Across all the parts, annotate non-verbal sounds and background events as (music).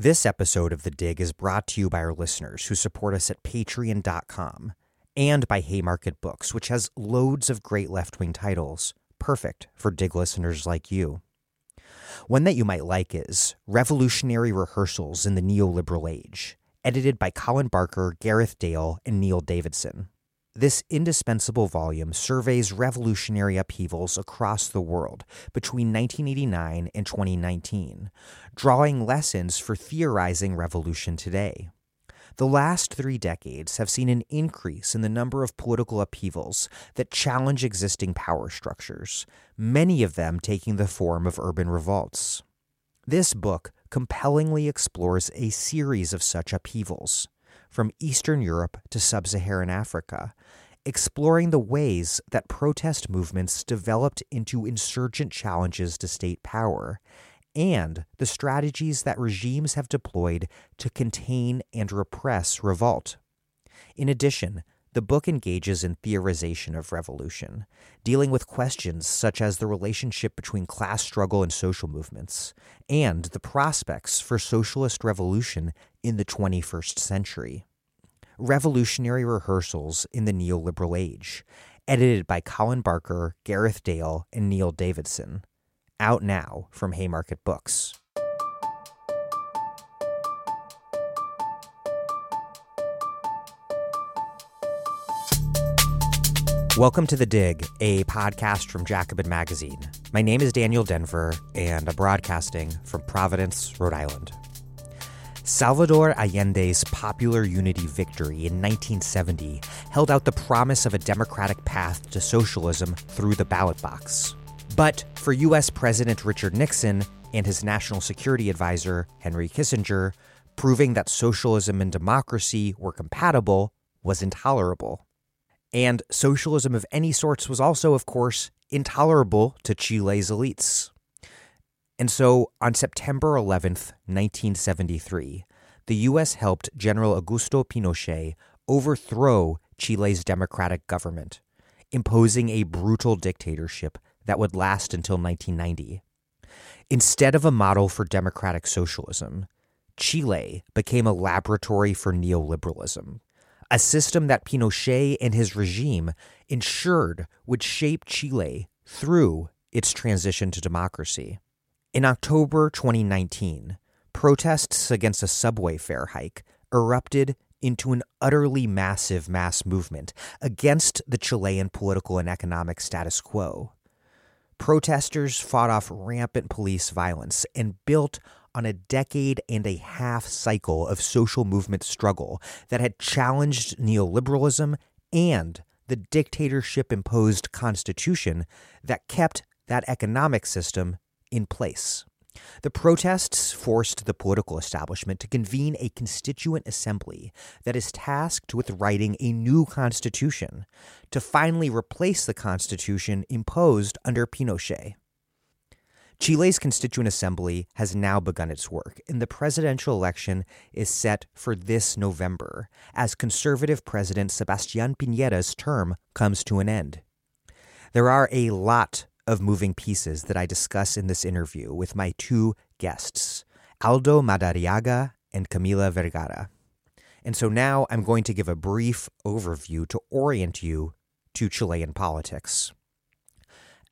This episode of The Dig is brought to you by our listeners who support us at patreon.com and by Haymarket Books, which has loads of great left wing titles, perfect for Dig listeners like you. One that you might like is Revolutionary Rehearsals in the Neoliberal Age, edited by Colin Barker, Gareth Dale, and Neil Davidson. This indispensable volume surveys revolutionary upheavals across the world between 1989 and 2019, drawing lessons for theorizing revolution today. The last three decades have seen an increase in the number of political upheavals that challenge existing power structures, many of them taking the form of urban revolts. This book compellingly explores a series of such upheavals from Eastern Europe to sub Saharan Africa, exploring the ways that protest movements developed into insurgent challenges to state power and the strategies that regimes have deployed to contain and repress revolt. In addition, the book engages in theorization of revolution, dealing with questions such as the relationship between class struggle and social movements, and the prospects for socialist revolution in the 21st century. Revolutionary Rehearsals in the Neoliberal Age, edited by Colin Barker, Gareth Dale, and Neil Davidson. Out now from Haymarket Books. Welcome to The Dig, a podcast from Jacobin Magazine. My name is Daniel Denvir, and I'm broadcasting from Providence, Rhode Island. Salvador Allende's popular unity victory in 1970 held out the promise of a democratic path to socialism through the ballot box. But for U.S. President Richard Nixon and his national security advisor, Henry Kissinger, proving that socialism and democracy were compatible was intolerable. And socialism of any sorts was also, of course, intolerable to Chile's elites. And so on September 11th, 1973, the U.S. helped General Augusto Pinochet overthrow Chile's democratic government, imposing a brutal dictatorship that would last until 1990. Instead of a model for democratic socialism, Chile became a laboratory for neoliberalism, a system that Pinochet and his regime ensured would shape Chile through its transition to democracy. In October 2019, protests against a subway fare hike erupted into an utterly massive mass movement against the Chilean political and economic status quo. Protesters fought off rampant police violence and built on a decade and a half cycle of social movement struggle that had challenged neoliberalism and the dictatorship imposed constitution that kept that economic system in place. The protests forced the political establishment to convene a constituent assembly that is tasked with writing a new constitution to finally replace the constitution imposed under Pinochet. Chile's Constituent Assembly has now begun its work, and the presidential election is set for this November as conservative President Sebastián Piñera's term comes to an end. There are a lot of moving pieces that I discuss in this interview with my two guests, Aldo Madariaga and Camila Vergara. And so now I'm going to give a brief overview to orient you to Chilean politics.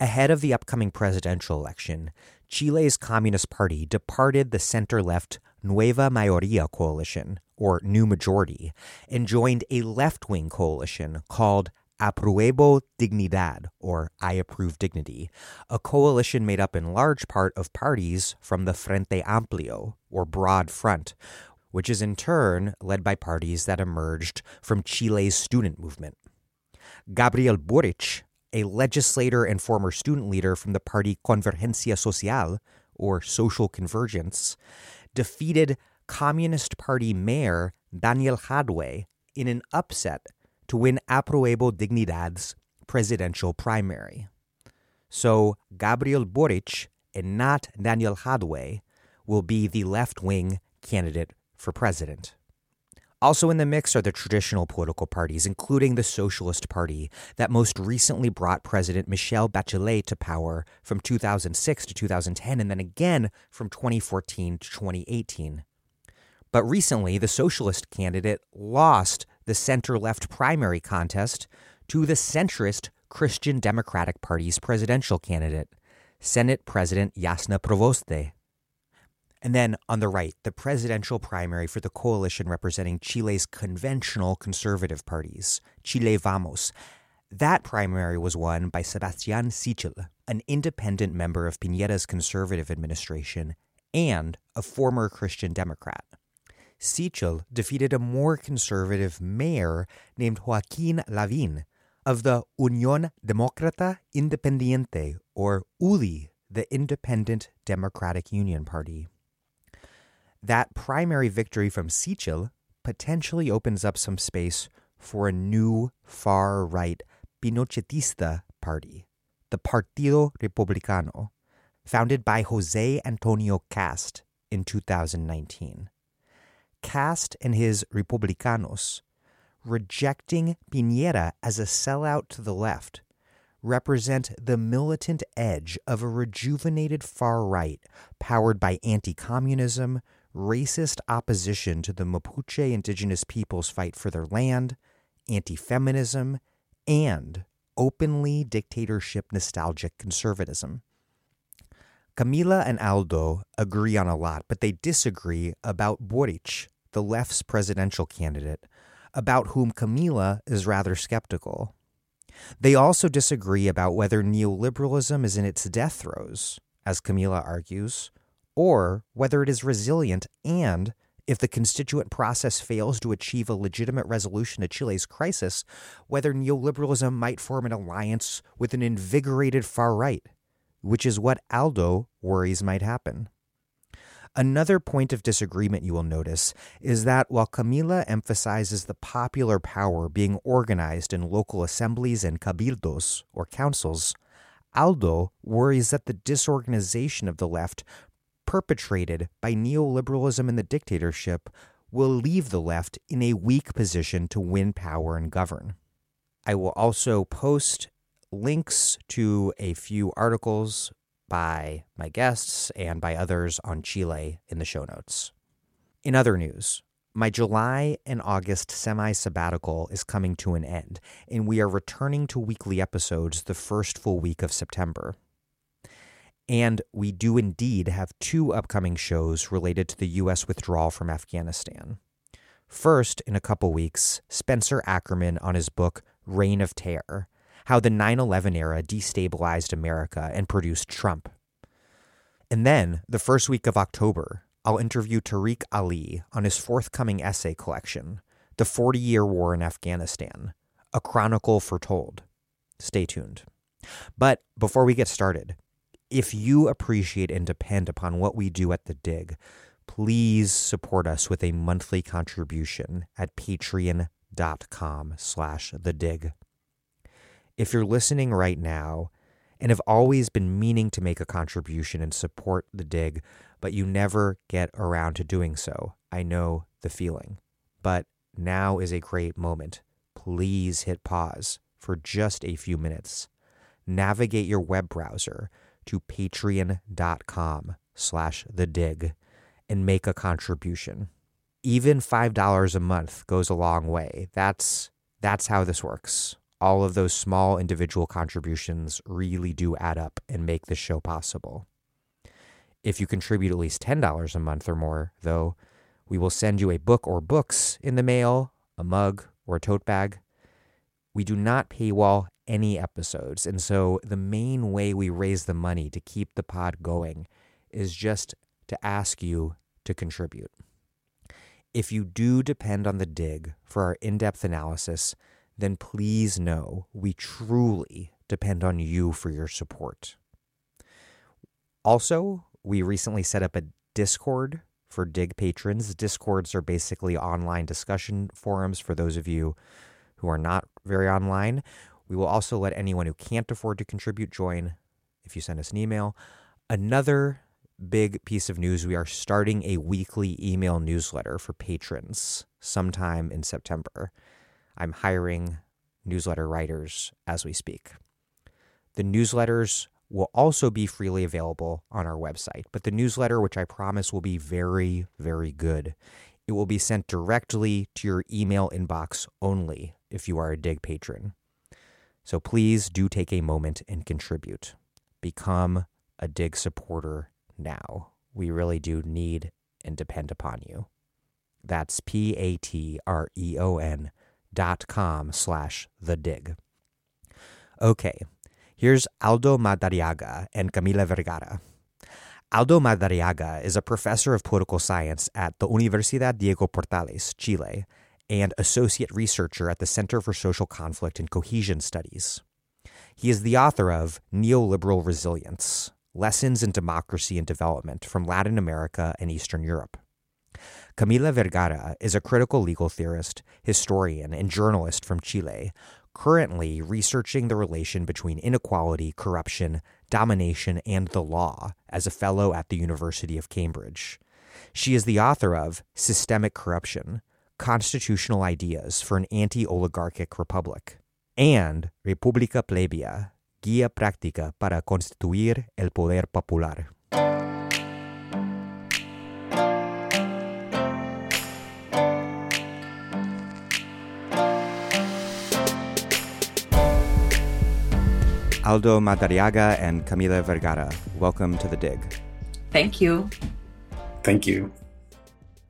Ahead of the upcoming presidential election, Chile's Communist Party departed the center left Nueva Mayoría coalition, or New Majority, and joined a left wing coalition called Apruebo Dignidad, or I Approve Dignity, a coalition made up in large part of parties from the Frente Amplio, or Broad Front, which is in turn led by parties that emerged from Chile's student movement. Gabriel Boric, a legislator and former student leader from the party Convergencia Social, or Social Convergence, defeated Communist Party Mayor Daniel Jadue in an upset to win Apruebo Dignidad's presidential primary. So Gabriel Boric and not Daniel Jadue will be the left wing candidate for president. Also in the mix are the traditional political parties, including the Socialist Party, that most recently brought President Michelle Bachelet to power from 2006 to 2010, and then again from 2014 to 2018. But recently, the socialist candidate lost the center left primary contest to the centrist Christian Democratic Party's presidential candidate, Senate President Jasna Provoste. And then on the right, the presidential primary for the coalition representing Chile's conventional conservative parties, Chile Vamos. That primary was won by Sebastián Sichel, an independent member of Piñera's conservative administration and a former Christian Democrat. Sichel defeated a more conservative mayor named Joaquín Lavín of the Unión Demócrata Independiente, or UDI, the Independent Democratic Union Party. That primary victory from Sichel potentially opens up some space for a new far right Pinochetista party, the Partido Republicano, founded by Jose Antonio Kast in 2019. Kast and his Republicanos, rejecting Piñera as a sellout to the left, represent the militant edge of a rejuvenated far right powered by anti communism, racist opposition to the Mapuche indigenous peoples' fight for their land, anti feminism, and openly dictatorship nostalgic conservatism. Camila and Aldo agree on a lot, but they disagree about Boric, the left's presidential candidate, about whom Camila is rather skeptical. They also disagree about whether neoliberalism is in its death throes, as Camila argues, or whether it is resilient and if the constituent process fails to achieve a legitimate resolution to Chile's crisis, whether neoliberalism might form an alliance with an invigorated far right, which is what Aldo worries might happen. Another point of disagreement you will notice is that while Camila emphasizes the popular power being organized in local assemblies and cabildos, or councils, Aldo worries that the disorganization of the left perpetrated by neoliberalism and the dictatorship will leave the left in a weak position to win power and govern. I will also post links to a few articles by my guests and by others on Chile in the show notes. In other news, my July and August semi sabbatical is coming to an end, and we are returning to weekly episodes the first full week of September. And we do indeed have two upcoming shows related to the U.S. withdrawal from Afghanistan. First, in a couple weeks, Spencer Ackerman on his book Reign of Terror How the 9 11 Era Destabilized America and Produced Trump. And then, the first week of October, I'll interview Tariq Ali on his forthcoming essay collection, The 40 Year War in Afghanistan A Chronicle Foretold. Stay tuned. But before we get started, if you appreciate and depend upon what we do at the dig, please support us with a monthly contribution at patreon.com slash the dig. If you're listening right now and have always been meaning to make a contribution and support the dig, but you never get around to doing so, I know the feeling. But now is a great moment. Please hit pause for just a few minutes. Navigate your web browser to patreon.com slash the dig and make a contribution. Even $5 a month goes a long way. That's that's how this works. All of those small individual contributions really do add up and make this show possible. If you contribute at least $10 a month or more, though, we will send you a book or books in the mail, a mug, or a tote bag. We do not paywall any episodes. And so the main way we raise the money to keep the pod going is just to ask you to contribute. If you do depend on the dig for our in depth analysis, then please know we truly depend on you for your support. Also, we recently set up a Discord for Dig patrons. Discords are basically online discussion forums for those of you who are not very online. We will also let anyone who can't afford to contribute join if you send us an email. Another big piece of news we are starting a weekly email newsletter for patrons sometime in September. I'm hiring newsletter writers as we speak. The newsletters will also be freely available on our website, but the newsletter, which I promise will be very, very good, It will be sent directly to your email inbox only if you are a Dig patron. So please do take a moment and contribute. Become a Dig supporter now. We really do need and depend upon you. That's P A T R E O N dot com slash the dig. Okay, here's Aldo Madariaga and Camila Vergara. Aldo Madariaga is a professor of political science at the Universidad Diego Portales, Chile, and associate researcher at the Center for Social Conflict and Cohesion Studies. He is the author of Neoliberal Resilience Lessons in Democracy and Development from Latin America and Eastern Europe. Camila Vergara is a critical legal theorist, historian, and journalist from Chile, currently researching the relation between inequality, corruption, domination, and the law as a fellow at the University of Cambridge. She is the author of Systemic Corruption Constitutional Ideas for an Anti Oligarchic Republic and República Plebeya Guía Práctica para Constituir el Poder Popular. Aldo Madariaga and Camila Vergara. Welcome to The Dig. Thank you. Thank you.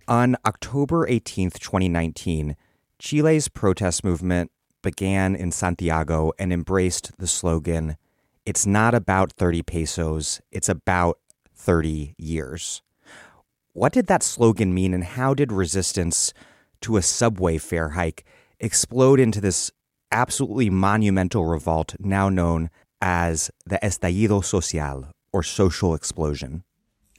On October 18th, 2019, Chile's protest movement began in Santiago and embraced the slogan, It's not about 30 pesos, it's about 30 years. What did that slogan mean, and how did resistance to a subway fare hike explode into this absolutely monumental revolt now known as the estallido social or social explosion?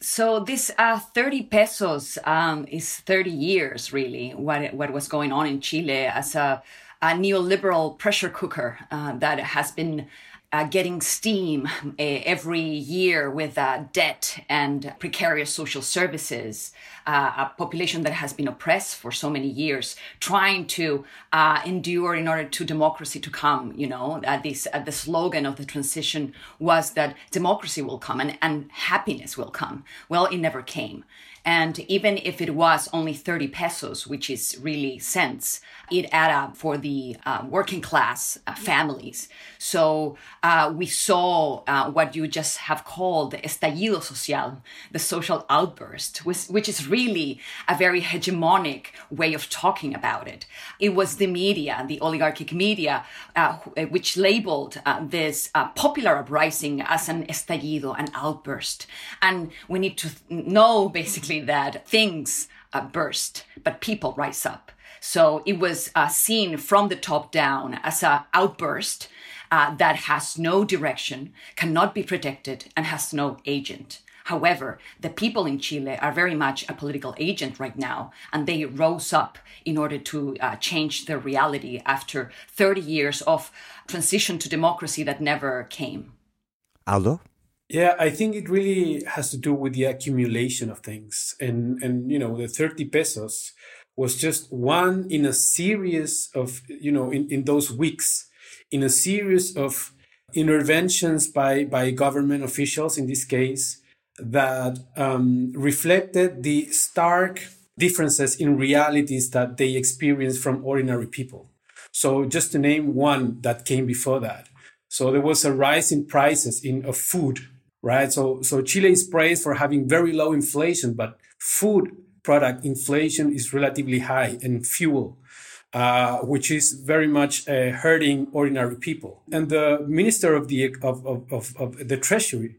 So this uh, 30 pesos um, is 30 years, really, what, what was going on in Chile as a, a neoliberal pressure cooker uh, that has been uh, getting steam uh, every year with uh, debt and precarious social services, uh, a population that has been oppressed for so many years, trying to uh, endure in order to democracy to come. You know, that this the slogan of the transition was that democracy will come and, and happiness will come. Well, it never came. And even if it was only 30 pesos, which is really cents, it added up for the uh, working class uh, families. So uh, we saw uh, what you just have called the estallido social, the social outburst, which, which is really a very hegemonic way of talking about it. It was the media, the oligarchic media, uh, which labeled uh, this popular uprising as an estallido, an outburst. And we need to know basically that things uh, burst, but people rise up. So it was uh, seen from the top down as an outburst uh, that has no direction, cannot be predicted, and has no agent. However, the people in Chile are very much a political agent right now, and they rose up in order to uh, change their reality after 30 years of transition to democracy that never came. Aldo? Yeah, I think it really has to do with the accumulation of things. And and you know, the 30 pesos was just one in a series of, you know, in, in those weeks, in a series of interventions by by government officials in this case that um, reflected the stark differences in realities that they experienced from ordinary people. So just to name one that came before that. So there was a rise in prices in of food right? So, so Chile is praised for having very low inflation, but food product inflation is relatively high and fuel. Uh, which is very much uh, hurting ordinary people. And the minister of the of, of, of, of, the treasury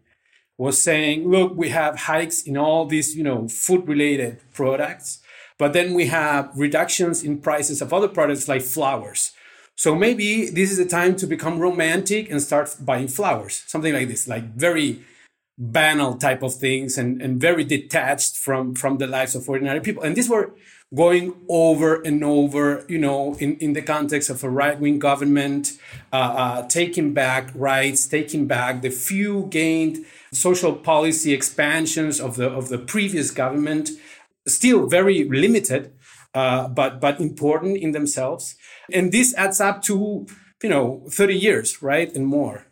was saying, look, we have hikes in all these, you know, food related products, but then we have reductions in prices of other products like flowers. So maybe this is a time to become romantic and start buying flowers, something like this, like very banal type of things and, and very detached from, from the lives of ordinary people. And these were going over and over, you know, in, in the context of a right wing government, uh, uh, taking back rights, taking back the few gained social policy expansions of the, of the previous government, still very limited, uh, but, but important in themselves. And this adds up to, you know, 30 years, right? And more.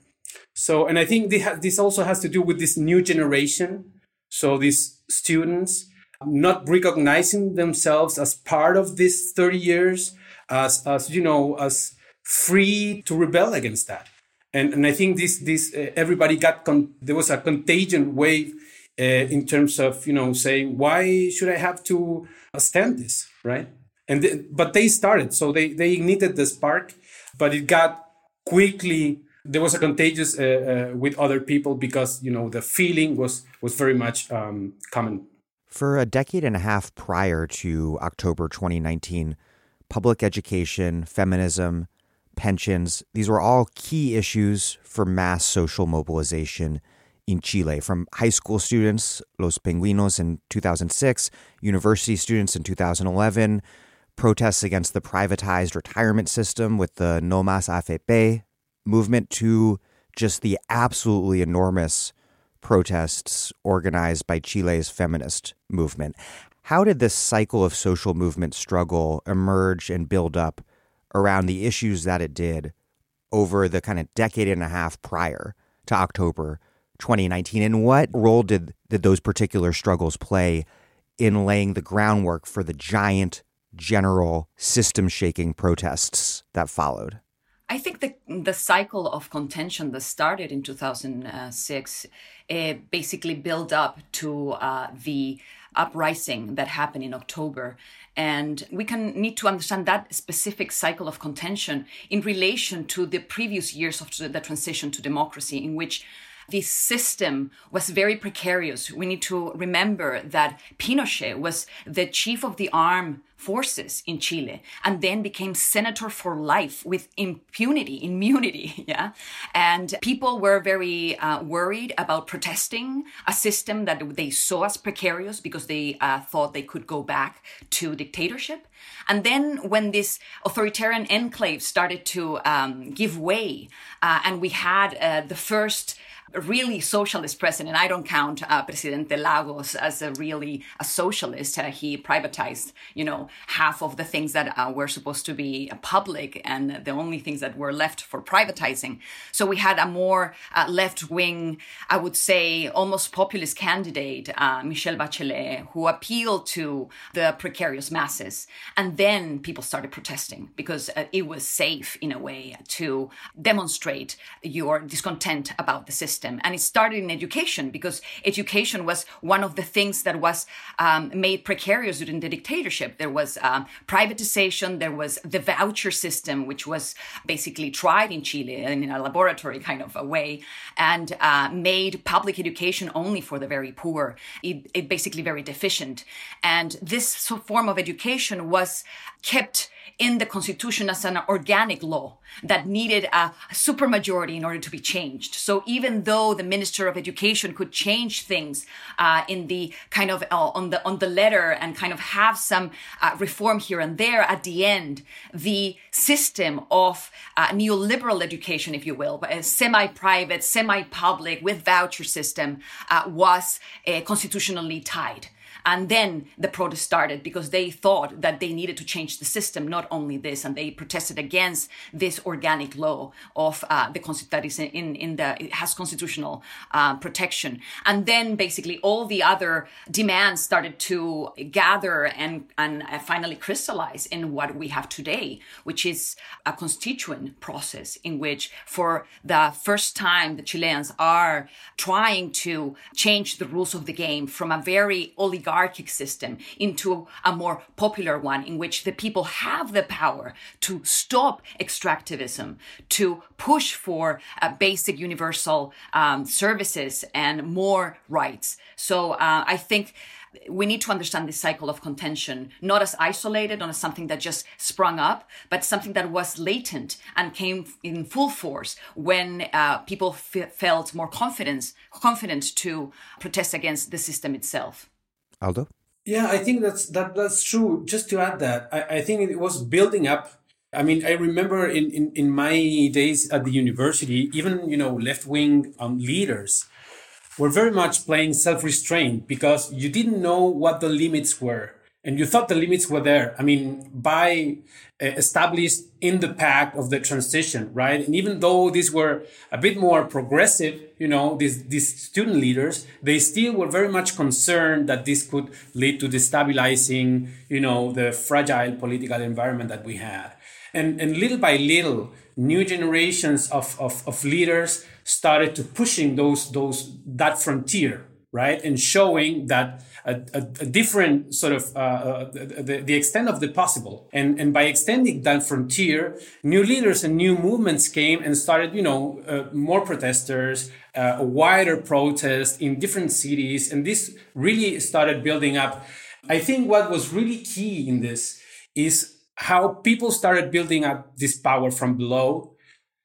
So, and I think this also has to do with this new generation. So these students not recognizing themselves as part of this 30 years, as, as you know, as free to rebel against that. And, and I think this, this uh, everybody got, con- there was a contagion wave uh, in terms of, you know, saying, why should I have to stand this, right? And but they started, so they, they ignited the spark, but it got quickly there was a contagious uh, uh, with other people because you know the feeling was was very much um, common. For a decade and a half prior to October 2019, public education, feminism, pensions, these were all key issues for mass social mobilization in Chile, from high school students, Los Pingüinos in 2006, university students in 2011, protests against the privatized retirement system with the No Más AFP movement to just the absolutely enormous protests organized by Chile's feminist movement. How did this cycle of social movement struggle emerge and build up around the issues that it did over the kind of decade and a half prior to October 2019? And what role did, did those particular struggles play in laying the groundwork for the giant, general, system shaking protests that followed? I think the the cycle of contention that started in 2006 uh, basically built up to uh, the uprising that happened in October. And we can need to understand that specific cycle of contention in relation to the previous years of the transition to democracy, in which the system was very precarious. We need to remember that Pinochet was the chief of the armed forces in Chile and then became senator for life with impunity, immunity. (laughs) Yeah. And people were very uh, worried about protesting a system that they saw as precarious because they uh, thought they could go back to dictatorship. And then when this authoritarian enclave started to um, give way, uh, and we had uh, the first really socialist president. I don't count uh, Presidente Lagos as a really a socialist. Uh, he privatized, you know, half of the things that uh, were supposed to be public, and the only things that were left for privatizing. So we had a more uh, left wing, I would say, almost populist candidate, uh, Michelle Bachelet, who appealed to the precarious masses, and then people started protesting because uh, it was safe in a way to demonstrate your discontent about the system system. And it started in education because education was one of the things that was um, made precarious during the dictatorship. There was um, privatization, there was the voucher system, which was basically tried in Chile in a laboratory kind of a way and uh, made public education only for the very poor. It, it basically very deficient. And this form of education was kept in the constitution as an organic law that needed a supermajority in order to be changed. So even though the minister of education could change things uh, in the kind of uh, on the on the letter and kind of have some uh, reform here and there, at the end, the system of uh, neoliberal education, if you will, a semi-private, semi-public with voucher system, uh, was uh, constitutionally tied. And then the protest started because they thought that they needed to change the system, not only this, and they protested against this organic law of uh, the that is in, in the, it has constitutional uh, protection. And then basically all the other demands started to gather and, and uh, finally crystallize in what we have today, which is a constituent process in which for the first time the Chileans are trying to change the rules of the game from a very oligarchic oligarchic system into a more popular one in which the people have the power to stop extractivism, to push for uh, basic universal um, services and more rights. So uh, I think we need to understand this cycle of contention not as isolated, not as something that just sprung up, but something that was latent and came in full force when uh, people f- felt more confidence, confident to protest against the system itself. Aldo? Yeah, I think that's that that's true. Just to add that, I, I think it was building up. I mean, I remember in, in, in my days at the university, even you know, left wing um, leaders were very much playing self restraint because you didn't know what the limits were. And you thought the limits were there. I mean, by uh, established in the pact of the transition, right? And even though these were a bit more progressive, you know, these, these student leaders, they still were very much concerned that this could lead to destabilizing, you know, the fragile political environment that we had. And, and little by little, new generations of, of, of leaders started to pushing those, those, that frontier, right? And showing that a, a, a different sort of uh, uh, the, the extent of the possible. And, and by extending that frontier, new leaders and new movements came and started, you know, uh, more protesters, uh, a wider protest in different cities. And this really started building up. I think what was really key in this is how people started building up this power from below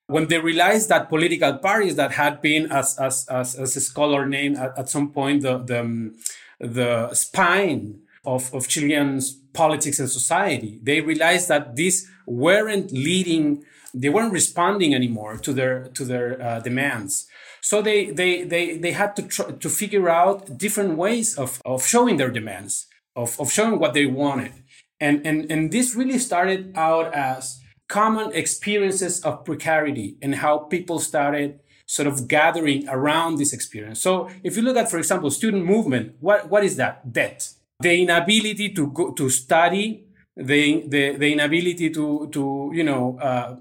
when they realized that political parties that had been, as, as, as, as a scholar named at, at some point, the, the, um, the spine of, of Chilean politics and society, they realized that these weren't leading, they weren't responding anymore to their, to their uh, demands. So they, they, they, they had to, try, to figure out different ways of, of showing their demands, of, of showing what they wanted. And, and, and this really started out as common experiences of precarity and how people started sort of gathering around this experience. So if you look at, for example, student movement, what, what is that? Debt. The inability to go to study, the, the, the inability to, to, you know, uh,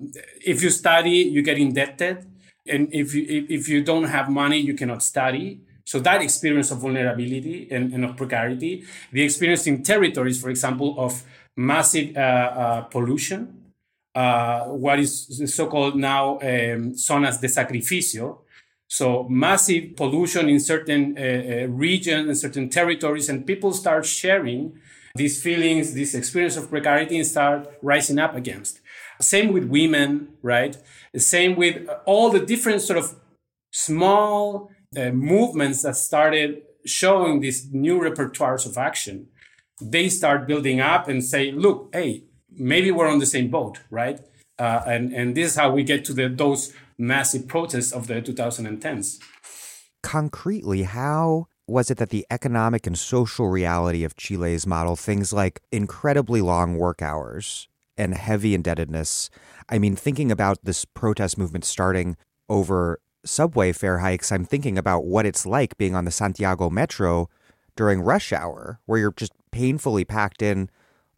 if you study, you get indebted. And if you, if, if you don't have money, you cannot study. So that experience of vulnerability and, and of precarity, the experience in territories, for example, of massive uh, uh, pollution, uh, what is so-called now um, zonas de sacrificio. So massive pollution in certain uh, uh, regions and certain territories, and people start sharing these feelings, this experience of precarity, and start rising up against. Same with women, right? Same with all the different sort of small uh, movements that started showing these new repertoires of action. They start building up and say, look, hey, maybe we're on the same boat, right? Uh, and and this is how we get to the those massive protests of the 2010s. Concretely, how was it that the economic and social reality of Chile's model, things like incredibly long work hours and heavy indebtedness, I mean, thinking about this protest movement starting over subway fare hikes, I'm thinking about what it's like being on the Santiago metro during rush hour, where you're just painfully packed in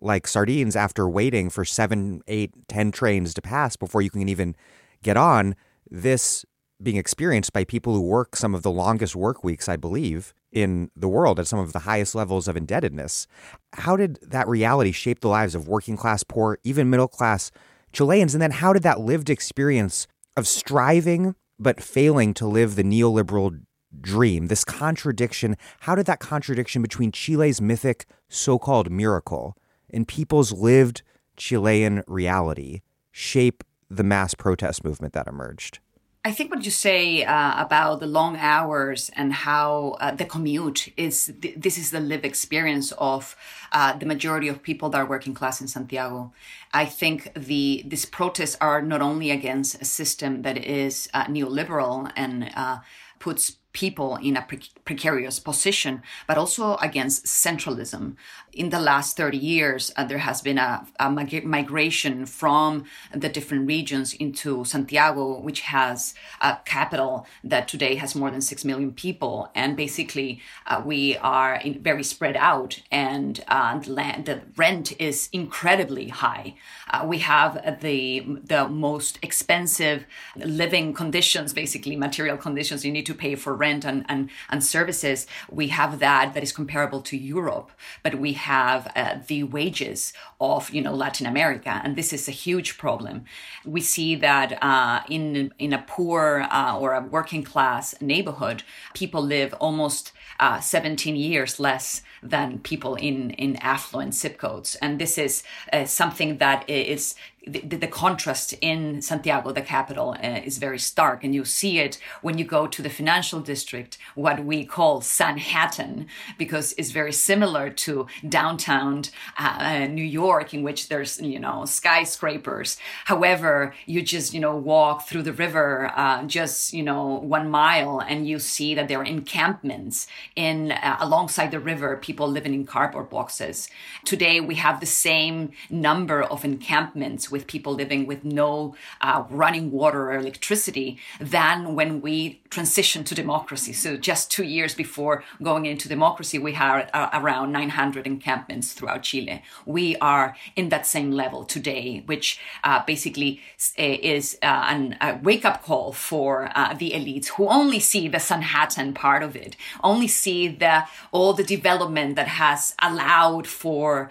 like sardines after waiting for seven, eight, ten trains to pass before you can even get on. This being experienced by people who work some of the longest work weeks, I believe, in the world at some of the highest levels of indebtedness. How did that reality shape the lives of working class, poor, even middle class Chileans? And then how did that lived experience of striving but failing to live the neoliberal dream, this contradiction, how did that contradiction between Chile's mythic so called miracle in people's lived Chilean reality shape the mass protest movement that emerged? I think what you say uh, about the long hours and how uh, the commute is th- this is the lived experience of uh, the majority of people that are working class in Santiago. I think the these protests are not only against a system that is uh, neoliberal and uh, puts people in a pre- precarious position, but also against centralism. In the last 30 years, uh, there has been a, a mig- migration from the different regions into Santiago, which has a capital that today has more than 6 million people. And basically, uh, we are very spread out, and uh, the, land, the rent is incredibly high. Uh, we have the, the most expensive living conditions, basically, material conditions you need to pay for rent and, and, and services, we have that that is comparable to Europe, but we have uh, the wages of you know Latin America, and this is a huge problem. We see that uh, in in a poor uh, or a working class neighborhood, people live almost uh, 17 years less than people in in affluent zip codes, and this is uh, something that is the, the, contrast in Santiago, the capital, uh, is very stark. And you see it when you go to the financial district, what we call Sanhattan, because it's very similar to downtown uh, New York, in which there's, you know, skyscrapers. However, you just, you know, walk through the river uh, just, you know, one mile and you see that there are encampments in uh, alongside the river, people living in cardboard boxes. Today, we have the same number of encampments with people living with no uh, running water or electricity than when we transitioned to democracy. So just two years before going into democracy, we had uh, around 900 encampments throughout Chile. We are in that same level today, which uh, basically uh, is uh, a wake up call for uh, the elites who only see the Sanhattan part of it, only see the all the development that has allowed for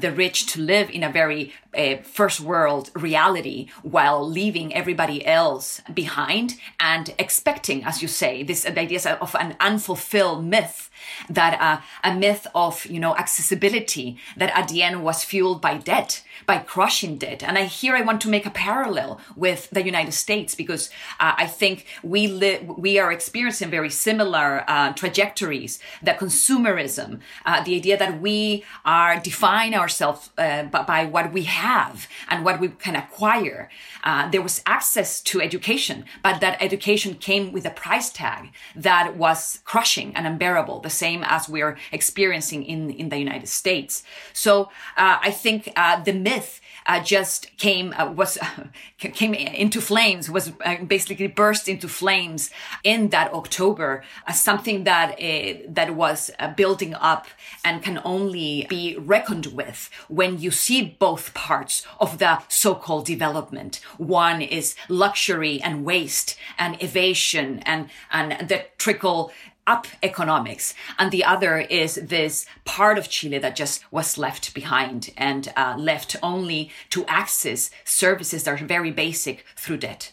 the rich to live in a very first world reality while leaving everybody else behind and expecting, as you say, this the idea of an unfulfilled myth that uh, a myth of you know accessibility that at the end was fueled by debt by crushing debt. And I, here i want to make a parallel with the united states because uh, i think we live we are experiencing very similar uh, trajectories that consumerism uh, the idea that we are define ourselves uh, by what we have and what we can acquire. Uh, there was access to education but that education came with a price tag that was crushing and unbearable the same as we're experiencing in, in the United States. So uh, I think uh, the myth uh, just came uh, was (laughs) came into flames was uh, basically burst into flames in that October as uh, something that that was building up and can only be reckoned with when you see both parts of the so-called development. One is luxury and waste and evasion and and the trickle up economics. And the other is this part of Chile that just was left behind and uh, left only to access services that are very basic through debt.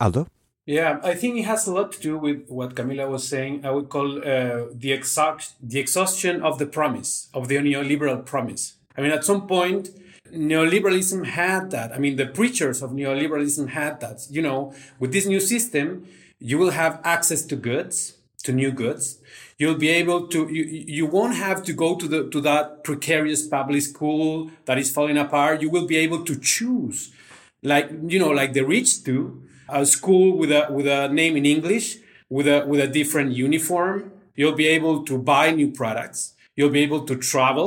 Aldo? Yeah, I think it has a lot to do with what Camila was saying. I would call uh, the, exhaust, the exhaustion of the promise, of the neoliberal promise. I mean, at some point, neoliberalism had that. I mean, the preachers of neoliberalism had that. You know, with this new system, you will have access to goods, to new goods you'll be able to you, you won't have to go to the to that precarious public school that is falling apart. You will be able to choose like you know like the rich do a school with a with a name in english with a with a different uniform. You'll be able to buy new products. You'll be able to travel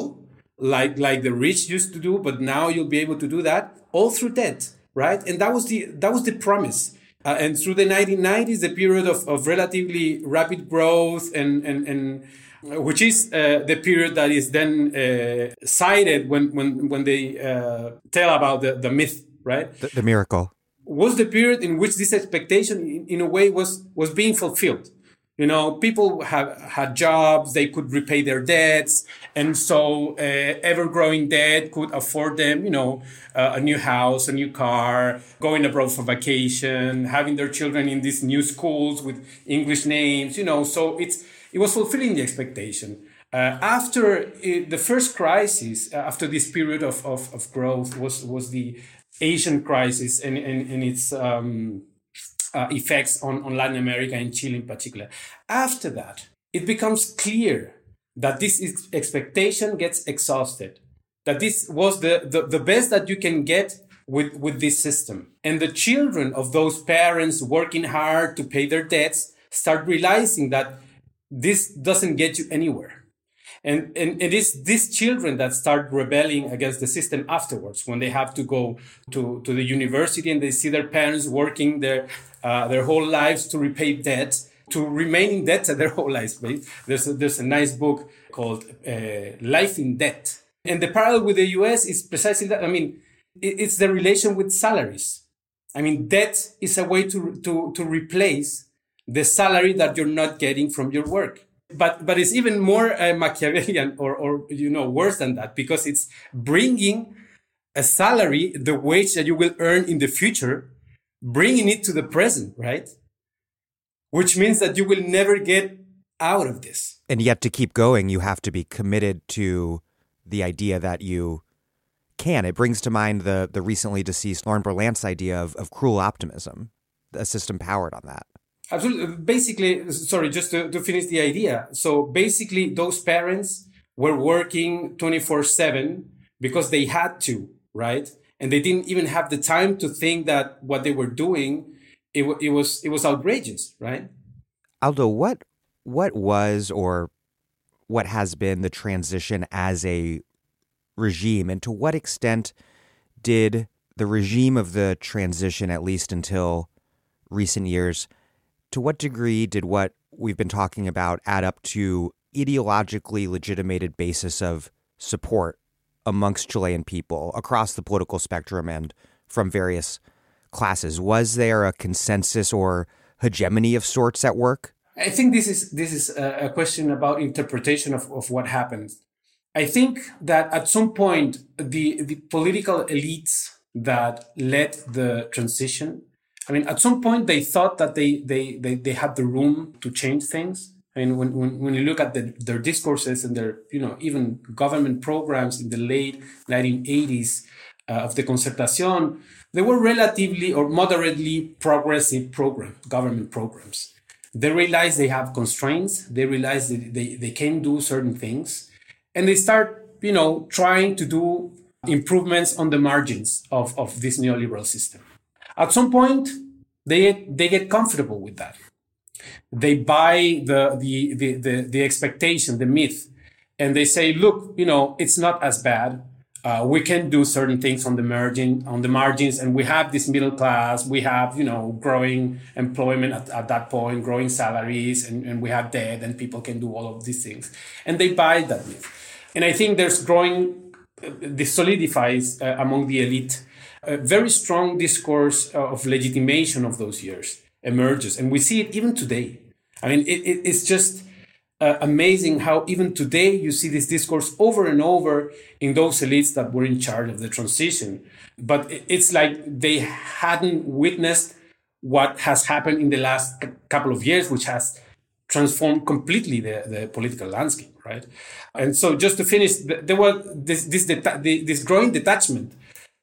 like like the rich used to do but now you'll be able to do that all through debt right? And that was the that was the promise uh, and through the 1990s, the period of, of relatively rapid growth and, and, and uh, which is uh, the period that is then uh, cited when, when, when they uh, tell about the, the myth, right? The, the, miracle. Was the period in which this expectation, in, in a way, was, was being fulfilled. You know, people have had jobs, they could repay their debts. And so uh, ever growing debt could afford them, you know, uh, a new house, a new car, going abroad for vacation, having their children in these new schools with English names, you know. So it's, it was fulfilling the expectation. Uh, after it, the first crisis, uh, after this period of, of, of growth was, was the Asian crisis and, and, and its, um, uh, effects on, on Latin America and Chile in particular. After that, it becomes clear that this expectation gets exhausted, that this was the, the, the best that you can get with, with this system. And the children of those parents working hard to pay their debts start realizing that this doesn't get you anywhere. And, and it is these children that start rebelling against the system afterwards when they have to go to, to the university and they see their parents working their, uh, their whole lives to repay debt, to remain in debt (laughs) their whole lives. Right? There's, a, there's a nice book called uh, Life in Debt. And the parallel with the US is precisely that. I mean, it, it's the relation with salaries. I mean, debt is a way to, to, to replace the salary that you're not getting from your work but but it's even more uh, Machiavellian or or you know worse than that because it's bringing a salary, the wage that you will earn in the future, bringing it to the present, right? Which means that you will never get out of this. And yet, to keep going, you have to be committed to the idea that you can. It brings to mind the the recently deceased Lauren Berlant's idea of, of cruel optimism, a system powered on that. Absolutely. Basically, sorry, just to, to finish the idea. So basically, those parents were working 24 7 because they had to, right? And they didn't even have the time to think that what they were doing, it, it was it was outrageous, right? Aldo, what what was or what has been the transition as a regime, and to what extent did the regime of the transition, at least until recent years, to what degree did what we've been talking about add up to ideologically legitimated basis of support amongst Chilean people across the political spectrum and from various classes? Was there a consensus or hegemony of sorts at work? I think this is this is a question about interpretation of, of what happened. I think that at some point the the political elites that led the transition I mean, at some point they thought that they they they, they had the room to change things. I mean, when, when, when you look at the, their discourses and their, you know, even government programs in the late 1980s uh, of the Concertación, they were relatively or moderately progressive program, government programs. They realize they have constraints. They realize that they, they can do certain things. And they start, you know, trying to do improvements on the margins of, of this neoliberal system. At some point, they they get comfortable with that. They buy the the the the, the expectation, the myth, and they say, look, you know, it's not as bad. Uh, we can do certain things on the margin on the margins and we have this middle class. We have you know growing employment at, at that point growing salaries and, and we have debt and people can do all of these things. And they buy that myth. And i think there's growing uh, this solidifies uh, among the elite a very strong discourse of legitimation of those years emerges. And we see it even today. I mean, it, it, it's just uh, amazing how even today you see this discourse over and over in those elites that were in charge of the transition. But it's like they hadn't witnessed what has happened in the last couple of years, which has transformed completely the, the political landscape, right? And so, just to finish, there was this this this growing detachment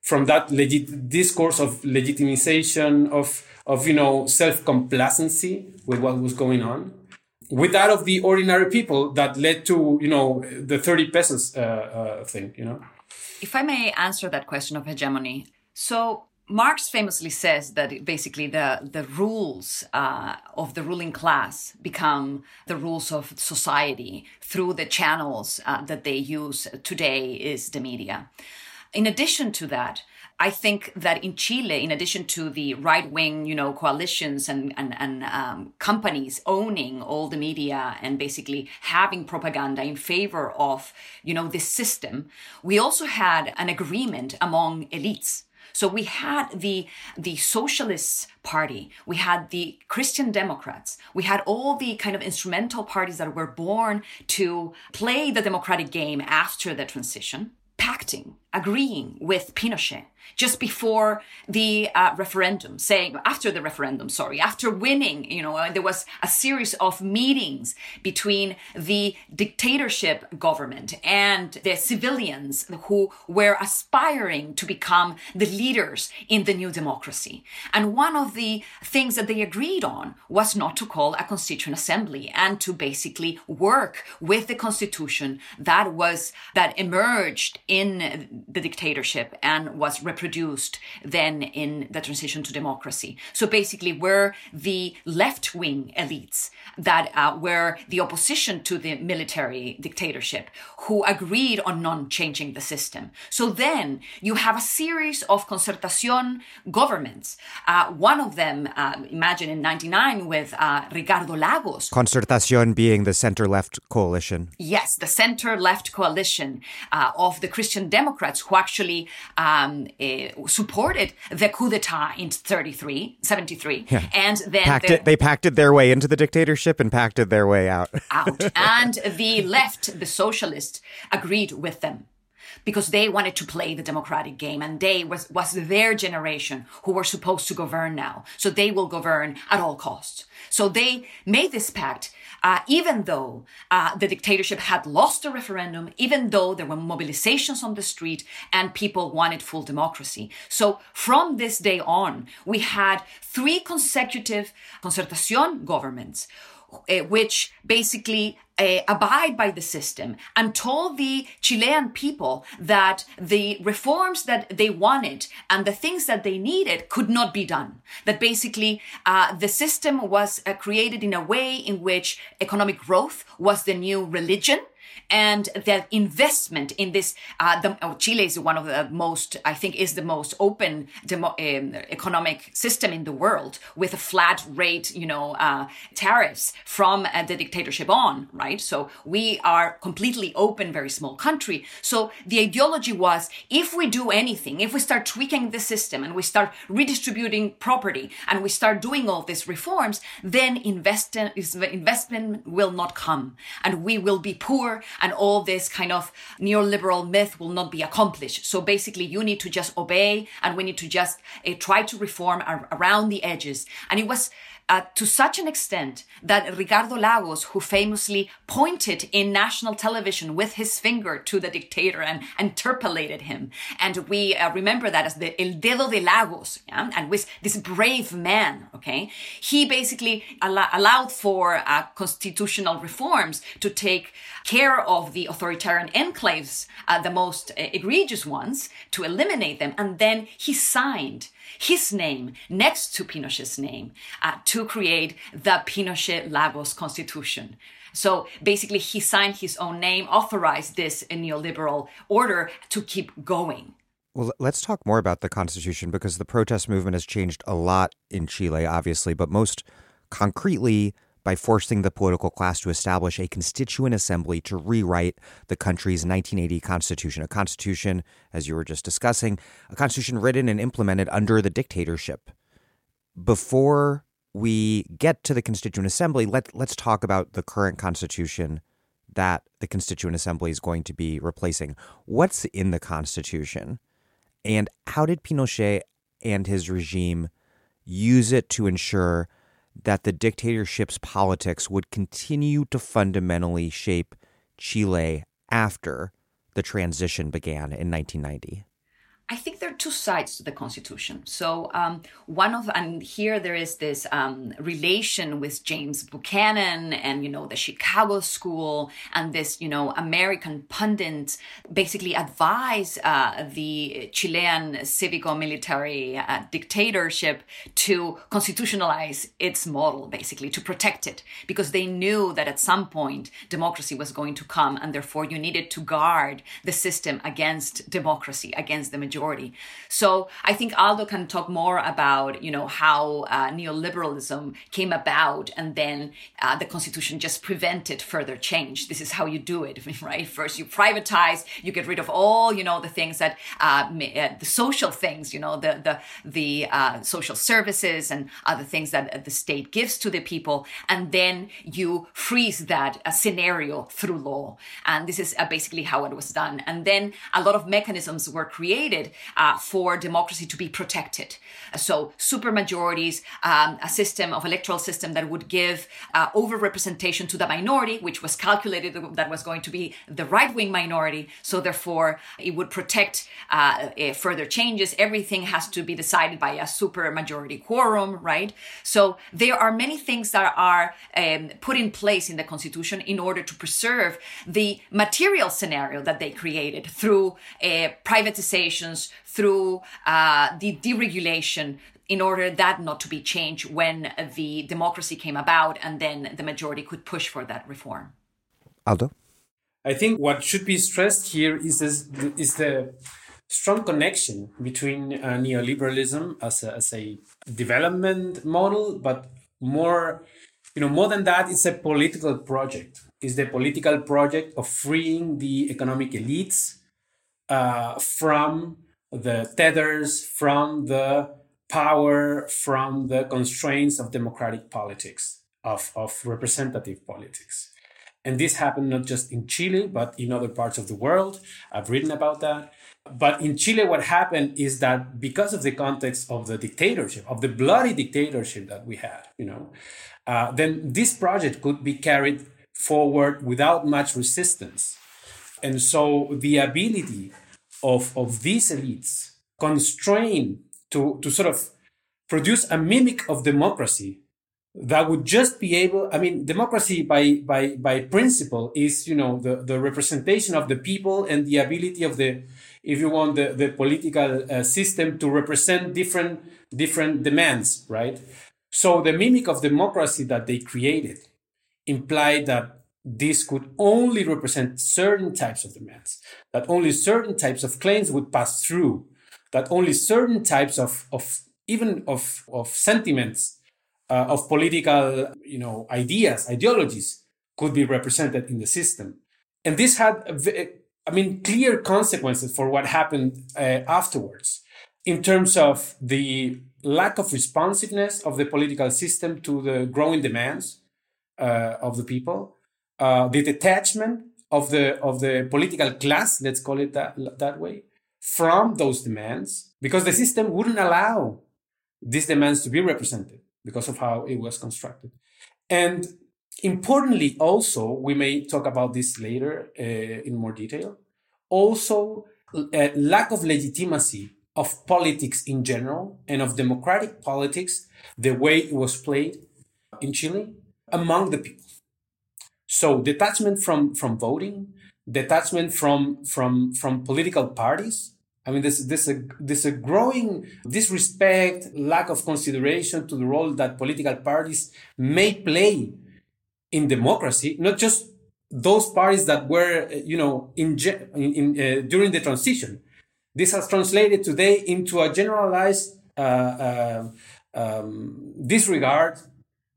from that legit discourse of legitimization of of you know self complacency with what was going on with that of the ordinary people that led to you know the 30 pesos uh, uh, thing you know if i may answer that question of hegemony so Marx famously says that basically the, the rules uh, of the ruling class become the rules of society through the channels uh, that they use today is the media. In addition to that, I think that in Chile, in addition to the right wing, you know, coalitions and and, and um, companies owning all the media and basically having propaganda in favor of, you know, this system, we also had an agreement among elites. So we had the the Socialist Party, we had the Christian Democrats, we had all the kind of instrumental parties that were born to play the democratic game after the transition pacting, agreeing with Pinochet just before the uh, referendum, saying after the referendum, sorry, after winning, you know, there was a series of meetings between the dictatorship government and the civilians who were aspiring to become the leaders in the new democracy. And one of the things that they agreed on was not to call a constituent assembly and to basically work with the constitution that was that emerged in the dictatorship and was reproduced then in the transition to democracy. So basically, we're the left wing elites that uh, were the opposition to the military dictatorship who agreed on non changing the system. So then you have a series of concertación governments. Uh, one of them, uh, imagine in 99 with uh, Ricardo Lagos. Concertación being the center left coalition. Yes, the center left coalition uh, of the Christian Democrats who actually um, eh, supported the coup d'etat in 33, 73. Yeah. And then packed the, it, they pacted their way into the dictatorship and pacted their way out. out. (laughs) And the left, the socialists, agreed with them. because they wanted to play the democratic game and they was, was their generation who were supposed to govern now. So they will govern at all costs. So they made this pact, uh, even though uh, the dictatorship had lost the referendum, even though there were mobilizations on the street and people wanted full democracy. So from this day on, we had three consecutive concertación governments uh, which basically uh, abide by the system and told the Chilean people that the reforms that they wanted and the things that they needed could not be done. That basically uh, the system was uh, created in a way in which economic growth was the new religion and that investment in this uh, the, oh, chile is one of the most i think is the most open demo, um, economic system in the world with a flat rate you know uh, tariffs from uh, the dictatorship on right? So we are completely open very small country. So the ideology was if we do anything if we start tweaking the system and we start redistributing property and we start doing all these reforms then invest, investment will not come and we will be poor and all this kind of neoliberal myth will not be accomplished. So basically, you need to just obey and we need to just uh, try to reform ar- around the edges. And it was uh, to such an extent that Ricardo Lagos, who famously pointed in national television with his finger to the dictator and interpolated him, and we uh, remember that as the El Dedo de Lagos, yeah? and with this brave man, okay, he basically al- allowed for uh, constitutional reforms to take care of the authoritarian enclaves, uh, the most egregious ones, to eliminate them, and then he signed his name next to Pinochet's name uh, to create the Pinochet Lagos Constitution. So basically, he signed his own name, authorized this neoliberal order to keep going. Well, let's talk more about the Constitution because the protest movement has changed a lot in Chile, obviously, but most concretely, by forcing the political class to establish a constituent assembly to rewrite the country's 1980 constitution, a constitution, as you were just discussing, a constitution written and implemented under the dictatorship. Before we get to the constituent assembly, let, let's talk about the current constitution that the constituent assembly is going to be replacing. What's in the constitution? And how did Pinochet and his regime use it to ensure that the dictatorship's politics would continue to fundamentally shape Chile after the transition began in 1990? I think there are two sides to the Constitution. So um, one of and here there is this um, relation with James Buchanan and you know the Chicago School and this you know American pundit basically advise uh, the Chilean civico-military uh, dictatorship to constitutionalize its model, basically to protect it, because they knew that at some point democracy was going to come, and therefore you needed to guard the system against democracy, against the majority majority. So I think Aldo can talk more about, you know, how uh, neoliberalism came about and then uh, the constitution just prevented further change. This is how you do it, (laughs) right? First you privatize, you get rid of all, you know, the things that, uh, uh the social things, you know, the, the, the uh, social services and other things that the state gives to the people. And then you freeze that uh, scenario through law. And this is basically how it was done. And then a lot of mechanisms were created uh, for democracy to be protected. So supermajorities, um, a system of electoral system that would give uh, overrepresentation to the minority, which was calculated that was going to be the right wing minority. So therefore, it would protect uh, further changes. Everything has to be decided by a supermajority quorum, right? So there are many things that are um, put in place in the constitution in order to preserve the material scenario that they created through uh, privatizations, through uh, the deregulation in order that not to be changed when the democracy came about and then the majority could push for that reform. Aldo? I think what should be stressed here is this, is the strong connection between uh, neoliberalism as a, as a development model, but more, you know, more than that, it's a political project. It's the political project of freeing the economic elites uh, from the tethers from the power from the constraints of democratic politics of, of representative politics And this happened not just in Chile, but in other parts of the world. I've written about that. But in Chile, what happened is that because of the context of the dictatorship, of the bloody dictatorship that we had, you know, uh, then this project could be carried forward without much resistance. And so the ability of, of these elites constrained to, to sort of produce a mimic of democracy that would just be able i mean democracy by by by principle is you know the the representation of the people and the ability of the if you want the the political uh, system to represent different different demands right? So the mimic of democracy that they created implied that this could only represent certain types of demands that only certain types of claims would pass through that only certain types of of even of of sentiments uh, of political, you know, ideas, ideologies could be represented in the system. And this had, I mean, clear consequences for what happened uh, afterwards in terms of the lack of responsiveness of the political system to the growing demands uh, of the people, uh, the detachment of the of the political class, let's call it that that way, from those demands, because the system wouldn't allow these demands to be represented because of how it was constructed. And importantly, also, we may talk about this later uh, in more detail, also, a uh, lack of legitimacy of politics in general and of democratic politics, the way it was played in Chile among the people. So detachment from, from voting, detachment from, from, from political parties, I mean, this there's, a, there's a growing disrespect, lack of consideration to the role that political parties may play in democracy, not just those parties that were, you know, in, in, in uh, during the transition. This has translated today into a generalized uh, uh, um, disregard,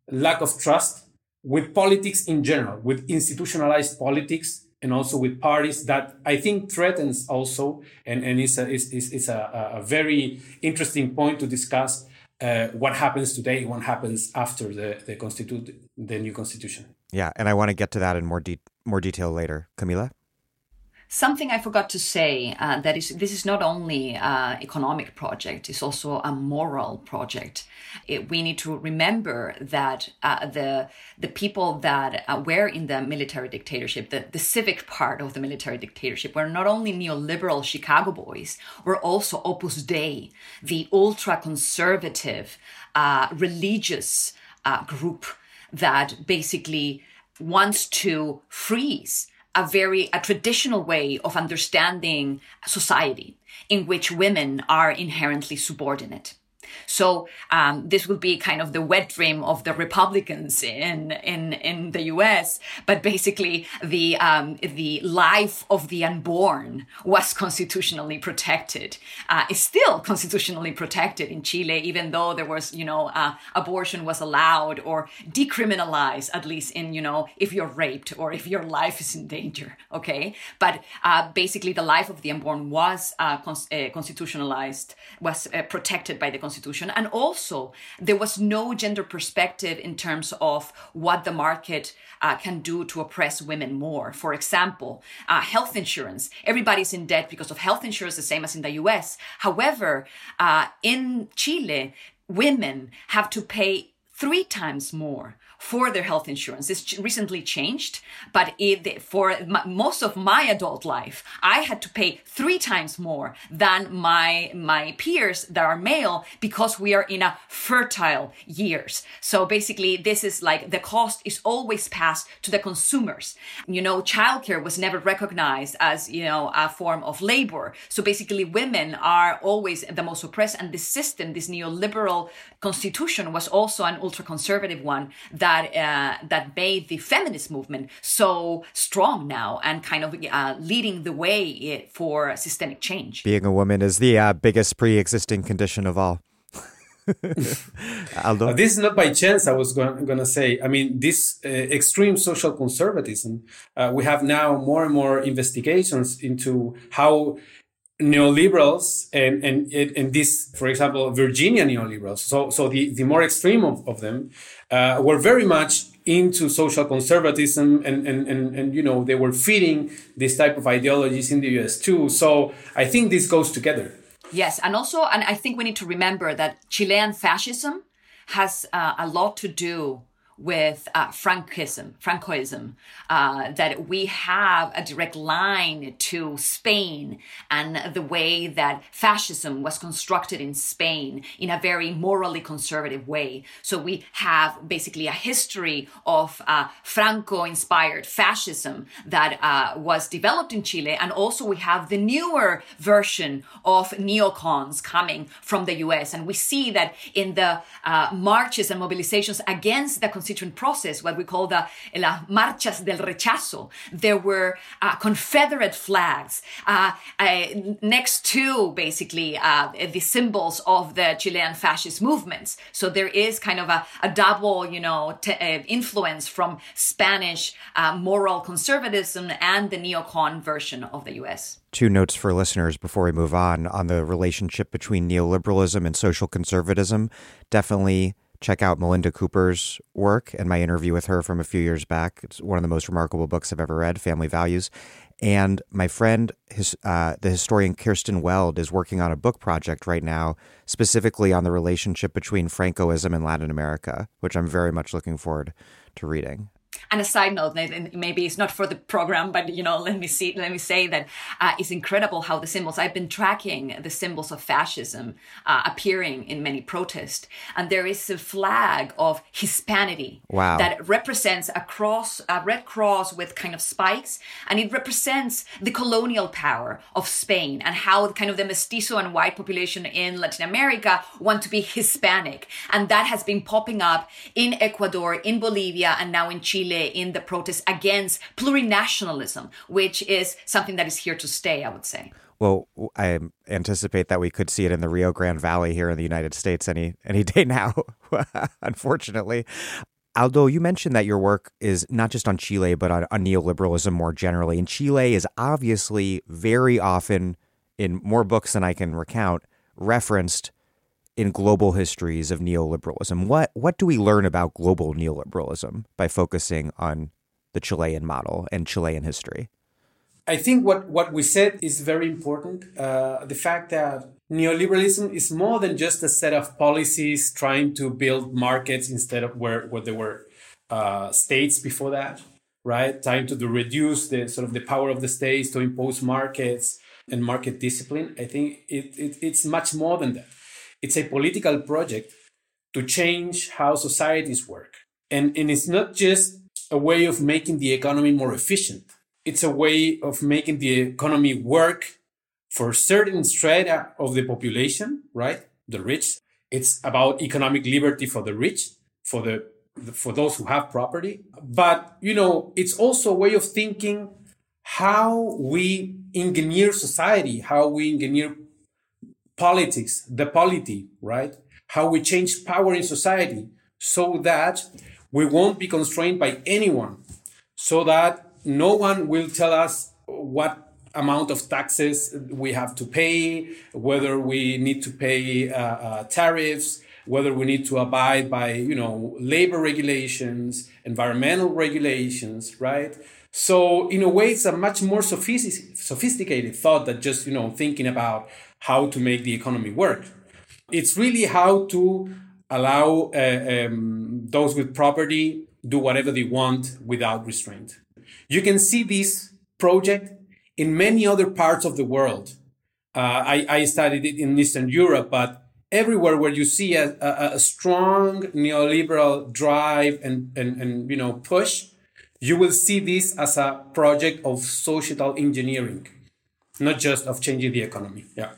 lack of trust with politics in general, with institutionalized politics and also with parties that I think threatens also, and, and is, a, is, is a, a very interesting point to discuss uh, what happens today, what happens after the, the, constitu- the new constitution. Yeah, and I want to get to that in more, de- more detail later. Camila? Something I forgot to say uh, that is this is not only an economic project; it's also a moral project. It, we need to remember that uh, the the people that uh, were in the military dictatorship, the, the civic part of the military dictatorship, were not only neoliberal Chicago boys, were also Opus Dei, the ultra conservative uh, religious uh, group that basically wants to freeze a very a traditional way of understanding society in which women are inherently subordinate so um, this will be kind of the wet dream of the Republicans in in in the U.S. But basically, the um, the life of the unborn was constitutionally protected. Uh, is still constitutionally protected in Chile, even though there was you know uh, abortion was allowed or decriminalized at least in you know if you're raped or if your life is in danger. Okay, but uh, basically the life of the unborn was uh, cons- uh, constitutionalized, was uh, protected by the Constitution Constitution. And also, there was no gender perspective in terms of what the market uh, can do to oppress women more. For example, uh, health insurance. Everybody's in debt because of health insurance, the same as in the US. However, uh, in Chile, women have to pay three times more for their health insurance. It's recently changed, but it, for most of my adult life, I had to pay three times more than my my peers that are male because we are in a fertile years. So basically, this is like the cost is always passed to the consumers. You know, childcare was never recognized as you know a form of labor. So basically, women are always the most oppressed, and this system, this neoliberal constitution, was also an ultra conservative one that that uh, that made the feminist movement so strong now and kind of uh, leading the way for systemic change. Being a woman is the uh, biggest pre-existing condition of all. (laughs) Aldo? Uh, this is not by chance. I was going to say. I mean, this uh, extreme social conservatism. Uh, we have now more and more investigations into how neoliberals and, and, and this, for example, Virginia neoliberals, so, so the, the more extreme of, of them, uh, were very much into social conservatism and, and, and, and, you know, they were feeding this type of ideologies in the US too. So I think this goes together. Yes. And also, and I think we need to remember that Chilean fascism has uh, a lot to do with uh, Francoism, uh, that we have a direct line to Spain and the way that fascism was constructed in Spain in a very morally conservative way. So we have basically a history of uh, Franco-inspired fascism that uh, was developed in Chile, and also we have the newer version of neocons coming from the U.S. And we see that in the uh, marches and mobilizations against the constituent process, what we call the las marchas del rechazo. There were uh, Confederate flags uh, uh, next to basically uh, the symbols of the Chilean fascist movements. So there is kind of a, a double, you know, t- influence from Spanish uh, moral conservatism and the neocon version of the U.S two notes for listeners before we move on on the relationship between neoliberalism and social conservatism. Definitely check out Melinda Cooper's work and my interview with her from a few years back. It's one of the most remarkable books I've ever read, Family Values. And my friend, his, uh, the historian Kirsten Weld, is working on a book project right now, specifically on the relationship between Francoism and Latin America, which I'm very much looking forward to reading. And a side note, maybe it's not for the program, but you know, let me see, let me say that uh, it's incredible how the symbols. I've been tracking the symbols of fascism uh, appearing in many protests, and there is a flag of Hispanity wow. that represents a cross, a red cross with kind of spikes, and it represents the colonial power of Spain and how kind of the mestizo and white population in Latin America want to be Hispanic, and that has been popping up in Ecuador, in Bolivia, and now in Chile Chile in the protests against plurinationalism, which is something that is here to stay, I would say. Well, I anticipate that we could see it in the Rio Grande Valley here in the United States any any day now. (laughs) unfortunately, Aldo, you mentioned that your work is not just on Chile, but on, on, neoliberalism more generally. And Chile is obviously very often, in more books than I can recount, referenced in global histories of neoliberalism? What what do we learn about global neoliberalism by focusing on the Chilean model and Chilean history? I think what, what we said is very important. Uh, the fact that neoliberalism is more than just a set of policies trying to build markets instead of where, where there were uh, states before that, right? Trying to reduce the sort of the power of the states to impose markets and market discipline. I think it, it, it's much more than that. It's a political project to change how societies work. And, and it's not just a way of making the economy more efficient. It's a way of making the economy work for certain strata of the population, right? The rich. It's about economic liberty for the rich, for the for those who have property. But you know, it's also a way of thinking how we engineer society, how we engineer politics, the polity, right? How we change power in society so that we won't be constrained by anyone, so that no one will tell us what amount of taxes we have to pay, whether we need to pay uh, uh, tariffs, whether we need to abide by, you know, labor regulations, environmental regulations, right? So in a way, it's a much more sophisticated thought than just, you know, thinking about how to make the economy work. It's really how to allow uh, um, those with property do whatever they want without restraint. You can see this project in many other parts of the world. Uh, I, I, studied it in Eastern Europe, but everywhere where you see a, a, a strong neoliberal drive and, and, and you know push, you will see this as a project of social engineering, not just of changing the economy. Yeah.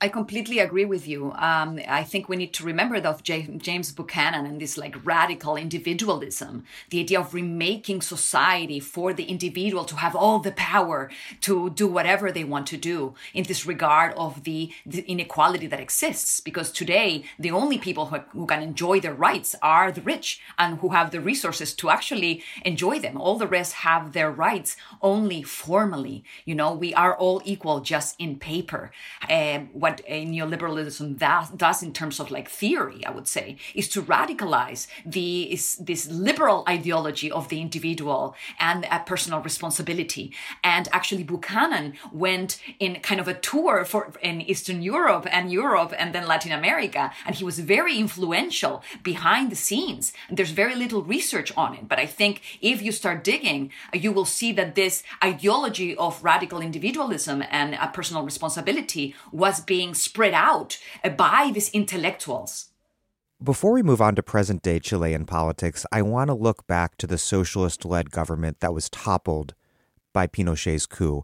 I completely agree with you. Um, I think we need to remember that of James Buchanan and this like radical individualism, the idea of remaking society for the individual to have all the power to do whatever they want to do in this regard of the, the inequality that exists. Because today, the only people who, who can enjoy their rights are the rich and who have the resources to actually enjoy them. All the rest have their rights only formally. You know, we are all equal just in paper. Um, what a neoliberalism that, does in terms of like theory, I would say, is to radicalize the is this liberal ideology of the individual and personal responsibility. And actually, Buchanan went in kind of a tour for in Eastern Europe and Europe and then Latin America, and he was very influential behind the scenes. And There's very little research on it, but I think if you start digging, you will see that this ideology of radical individualism and personal responsibility was being being spread out by these intellectuals. Before we move on to present day Chilean politics, I want to look back to the socialist led government that was toppled by Pinochet's coup.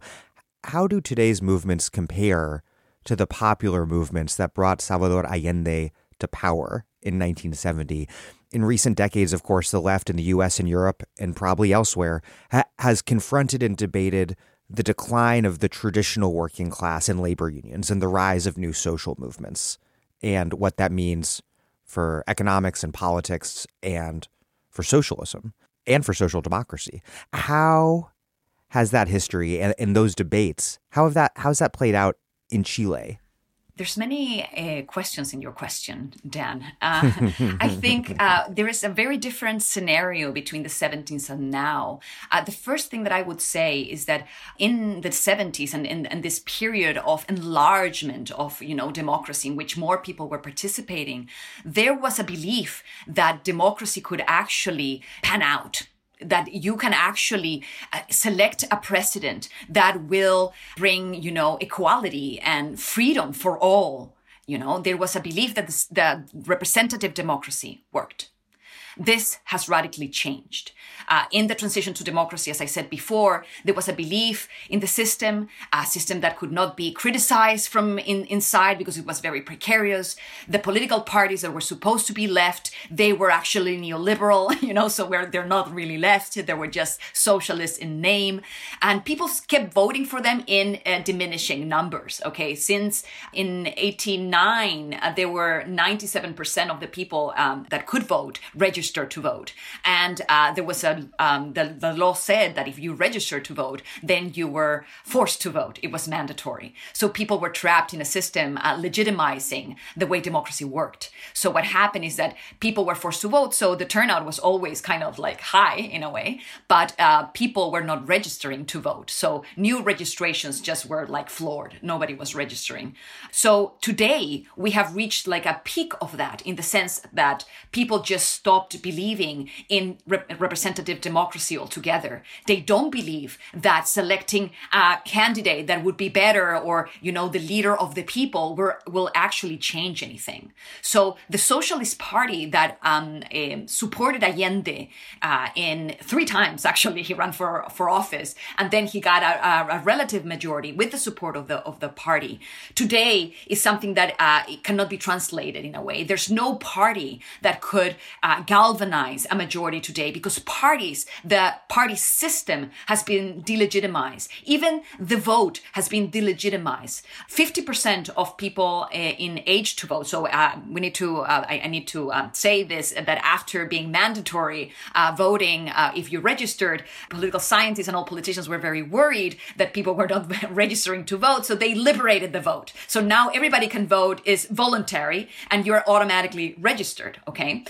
How do today's movements compare to the popular movements that brought Salvador Allende to power in 1970? In recent decades, of course, the left in the US and Europe, and probably elsewhere, ha- has confronted and debated the decline of the traditional working class and labor unions and the rise of new social movements and what that means for economics and politics and for socialism and for social democracy. How has that history and, and those debates, how have that how's that played out in Chile? There's many uh, questions in your question, Dan. Uh, I think uh, there is a very different scenario between the 70s and now. Uh, the first thing that I would say is that in the 70s and in, in, this period of enlargement of you know democracy, in which more people were participating, there was a belief that democracy could actually pan out that you can actually uh, select a president that will bring, you know, equality and freedom for all. You know, there was a belief that the representative democracy worked. This has radically changed. Uh, in the transition to democracy, as I said before, there was a belief in the system, a system that could not be criticized from in, inside because it was very precarious. The political parties that were supposed to be left, they were actually neoliberal, (laughs) you know, so where they're not really left, they were just socialists in name. And people kept voting for them in uh, diminishing numbers. Okay, since in 89, uh, there were 97% of the people um, that could vote registered to vote. And uh, there was a, um, the, the law said that if you register to vote, then you were forced to vote. It was mandatory. So people were trapped in a system uh, legitimizing the way democracy worked. So what happened is that people were forced to vote. So the turnout was always kind of like high in a way, but uh, people were not registering to vote. So new registrations just were like floored. Nobody was registering. So today we have reached like a peak of that in the sense that people just stopped believing in representative democracy altogether. They don't believe that selecting a candidate that would be better or, you know, the leader of the people will, will actually change anything. So the Socialist Party that um, uh, supported Allende uh, in three times, actually, he ran for, for office, and then he got a, a, relative majority with the support of the, of the party. Today is something that uh, cannot be translated in a way. There's no party that could uh, galvanize a majority today because parties, the party system has been delegitimized. Even the vote has been delegitimized. 50% of people uh, in age to vote. So uh, we need to, uh, I, I, need to um, say this, that after being mandatory uh, voting, uh, if you registered, political scientists and all politicians were very worried that people were not (laughs) registering to vote. So they liberated the vote. So now everybody can vote is voluntary and you're automatically registered. Okay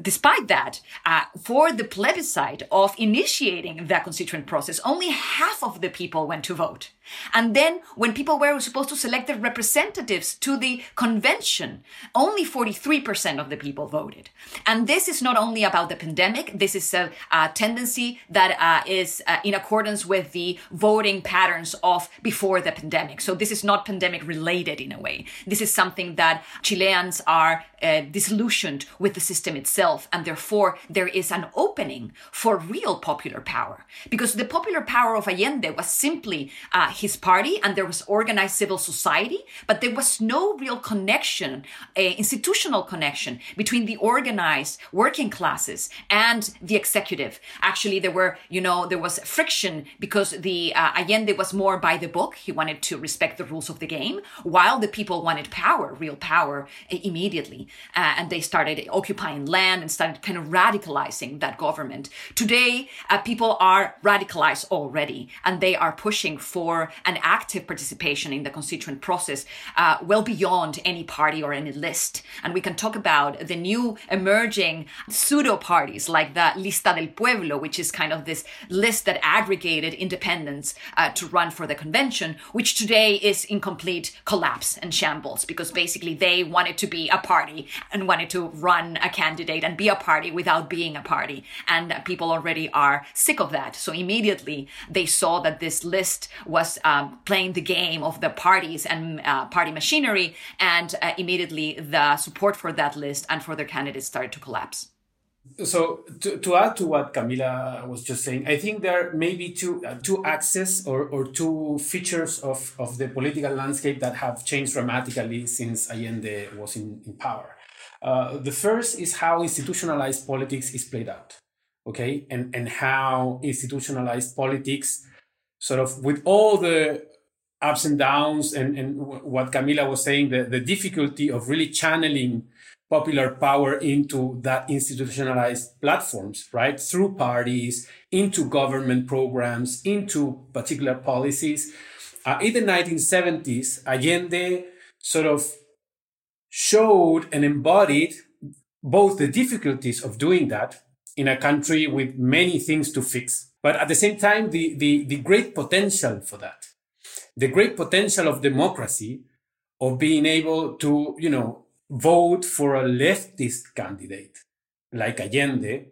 despite that, uh, for the plebiscite of initiating the constituent process, only half of the people went to vote. And then when people were supposed to select their representatives to the convention, only 43% of the people voted. And this is not only about the pandemic, this is a, a tendency that uh, is uh, in accordance with the voting patterns of before the pandemic. So this is not pandemic related in a way. This is something that Chileans are uh, disillusioned with the system itself, and therefore there is an opening for real popular power. Because the popular power of Allende was simply uh, his party, and there was organized civil society, but there was no real connection, uh, institutional connection between the organized working classes and the executive. Actually, there were, you know, there was friction because the uh, Allende was more by the book. He wanted to respect the rules of the game, while the people wanted power, real power, immediately. Uh, and they started occupying land and started kind of radicalizing that government. Today, uh, people are radicalized already, and they are pushing for an active participation in the constituent process, uh, well beyond any party or any list. And we can talk about the new emerging pseudo parties like the Lista del Pueblo, which is kind of this list that aggregated independents uh, to run for the convention, which today is in complete collapse and shambles because basically they wanted to be a party and wanted to run a candidate and be a party without being a party. And people already are sick of that. So immediately they saw that this list was um, playing the game of the parties and uh, party machinery. And uh, immediately the support for that list and for their candidates started to collapse. So to, to add to what Camila was just saying, I think there may be two uh, two axes or, or two features of, of the political landscape that have changed dramatically since Allende was in, in power. Uh, the first is how institutionalized politics is played out, okay, and and how institutionalized politics, sort of with all the ups and downs, and and what Camila was saying, the the difficulty of really channeling popular power into that institutionalized platforms, right? Through parties, into government programs, into particular policies. Uh, in the 1970s, Allende sort of showed and embodied both the difficulties of doing that in a country with many things to fix, but at the same time, the, the, the great potential for that, the great potential of democracy, of being able to, you know, vote for a leftist candidate like Allende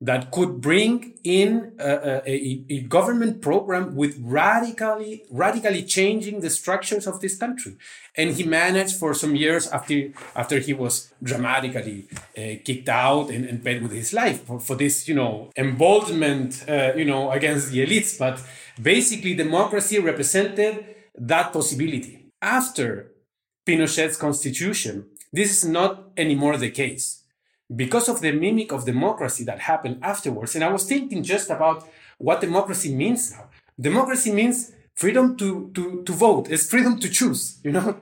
that could bring in a, a, a, government program with radically radically changing the structures of this country. And he managed for some years after after he was dramatically uh, kicked out and, and paid with his life for, for this you know emboldenment uh, you know against the elites. But basically democracy represented that possibility. After pinochet's constitution this is not anymore the case because of the mimic of democracy that happened afterwards. And I was thinking just about what democracy means now. Democracy means freedom to, to, to vote, it's freedom to choose, you know?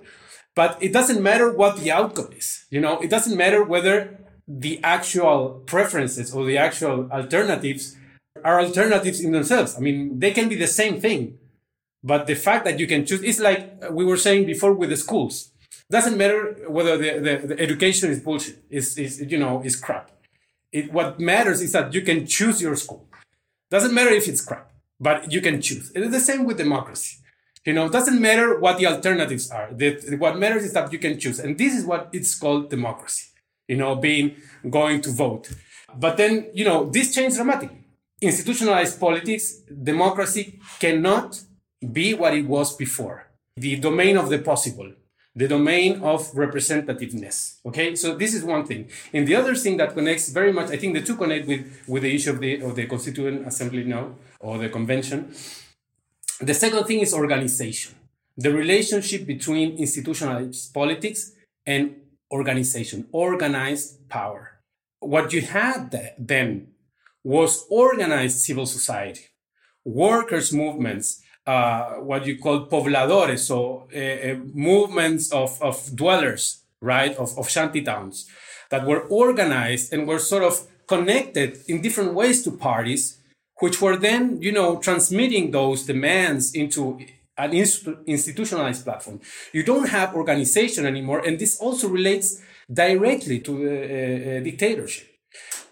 But it doesn't matter what the outcome is, you know? It doesn't matter whether the actual preferences or the actual alternatives are alternatives in themselves. I mean, they can be the same thing. But the fact that you can choose, it's like we were saying before with the schools doesn't matter whether the, the, the education is bullshit, is, is, you know, is crap. It, what matters is that you can choose your school. Doesn't matter if it's crap, but you can choose. It is the same with democracy. You know, doesn't matter what the alternatives are. The, what matters is that you can choose. And this is what it's called democracy. You know, being going to vote. But then, you know, this changed dramatically. Institutionalized politics, democracy cannot be what it was before. The domain of the possible the domain of representativeness. Okay, so this is one thing. And the other thing that connects very much, I think the two connect with, with the issue of the, of the Constituent Assembly now, or the convention. The second thing is organization. The relationship between institutionalized politics and organization, organized power. What you had then was organized civil society, workers' movements, uh, what you call pobladores, so uh, uh, movements of, of dwellers, right, of, of shanty towns that were organized and were sort of connected in different ways to parties, which were then, you know, transmitting those demands into an institutionalized platform. You don't have organization anymore, and this also relates directly to the uh, dictatorship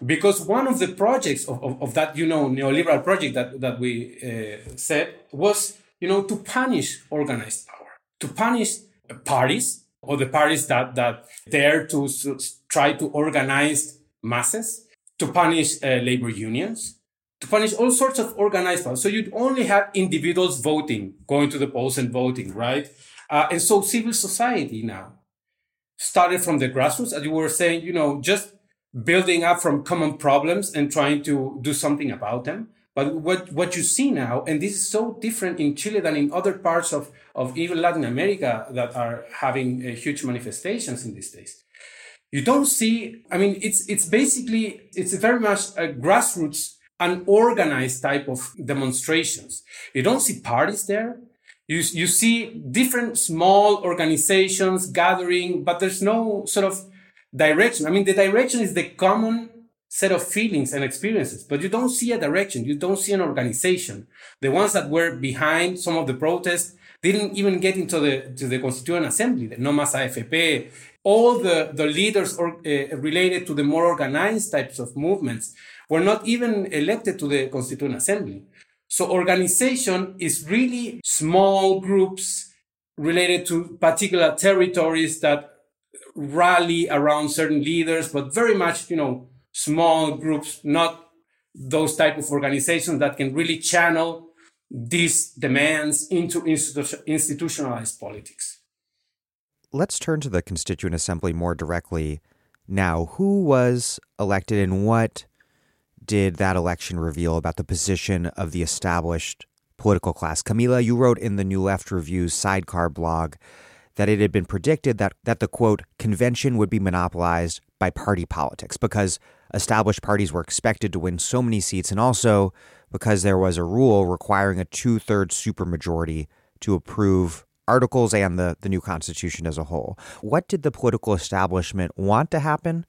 because one of the projects of, of, of, that you know neoliberal project that, that we uh, said was you know to punish organized power to punish parties or the parties that that dare to try to organize masses to punish uh, labor unions to punish all sorts of organized power. So you'd only have individuals voting going to the polls and voting right? Uh, and so civil society now started from the grassroots, as you were saying, you know, just building up from common problems and trying to do something about them. But what, what you see now, and this is so different in Chile than in other parts of, of even Latin America that are having uh, huge manifestations in these days. You don't see, I mean, it's, it's basically, it's very much a grassroots, unorganized type of demonstrations. You don't see parties there. You, you see different small organizations gathering, but there's no sort of direction. I mean, the direction is the common set of feelings and experiences, but you don't see a direction. You don't see an organization. The ones that were behind some of the protests didn't even get into the, to the Constituent Assembly, the No Más AFP, all the, the leaders or, uh, related to the more organized types of movements were not even elected to the Constituent Assembly. So organization is really small groups related to particular territories that rally around certain leaders, but very much, you know, small groups, not those type of organizations that can really channel these demands into institu- institutionalized politics. Let's turn to the Constituent Assembly more directly now. Who was elected and what did that election reveal about the position of the established political class? Camila, you wrote in the New Left Review's sidecar blog that it had been predicted that, that the quote convention would be monopolized by party politics because established parties were expected to win so many seats and also because there was a rule requiring a two thirds supermajority to approve articles and the, the new constitution as a whole. What did the political establishment want to happen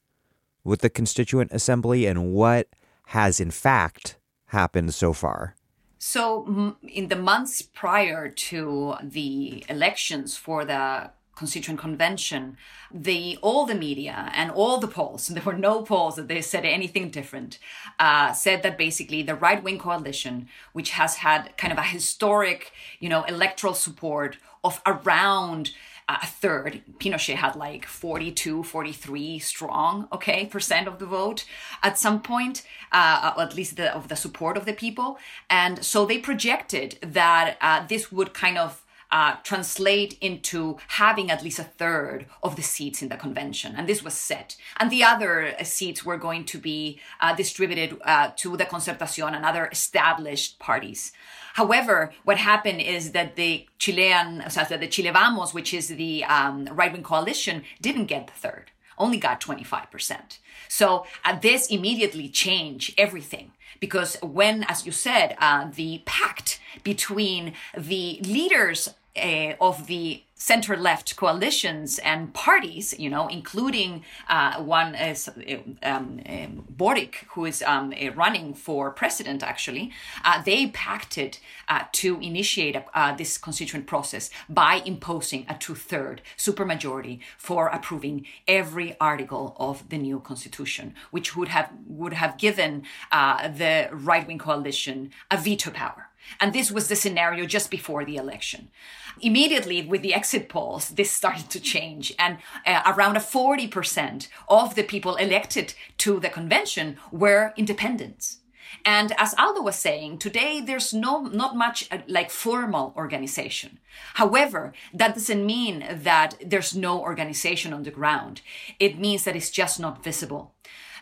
with the Constituent Assembly and what has in fact happened so far? So, in the months prior to the elections for the Constituent Convention, the all the media and all the polls, (laughs) there were no polls that they said anything different, uh, said that basically the right wing coalition, which has had kind of a historic, you know, electoral support of around a third. Pinochet had like 42, 43 strong, okay, percent of the vote at some point, uh, at least the, of the support of the people. And so they projected that uh, this would kind of uh, translate into having at least a third of the seats in the convention. And this was set. And the other uh, seats were going to be uh, distributed uh, to the Concertacion and other established parties. However, what happened is that the Chilean, o sea, the Chile Vamos, which is the um, right wing coalition, didn't get the third, only got 25%. So uh, this immediately changed everything because when, as you said, uh, the pact between the leaders uh, of the center left coalitions and parties, you know, including uh, one is um, um, Boric, who is um, running for president, actually, uh, they pacted uh, to initiate uh, this constituent process by imposing a two third supermajority for approving every article of the new constitution, which would have would have given uh, the right wing coalition a veto power. And this was the scenario just before the election. Immediately with the exit polls, this started to change. And uh, around a 40% of the people elected to the convention were independents. And as Aldo was saying, today there's no, not much uh, like formal organization. However, that doesn't mean that there's no organization on the ground. It means that it's just not visible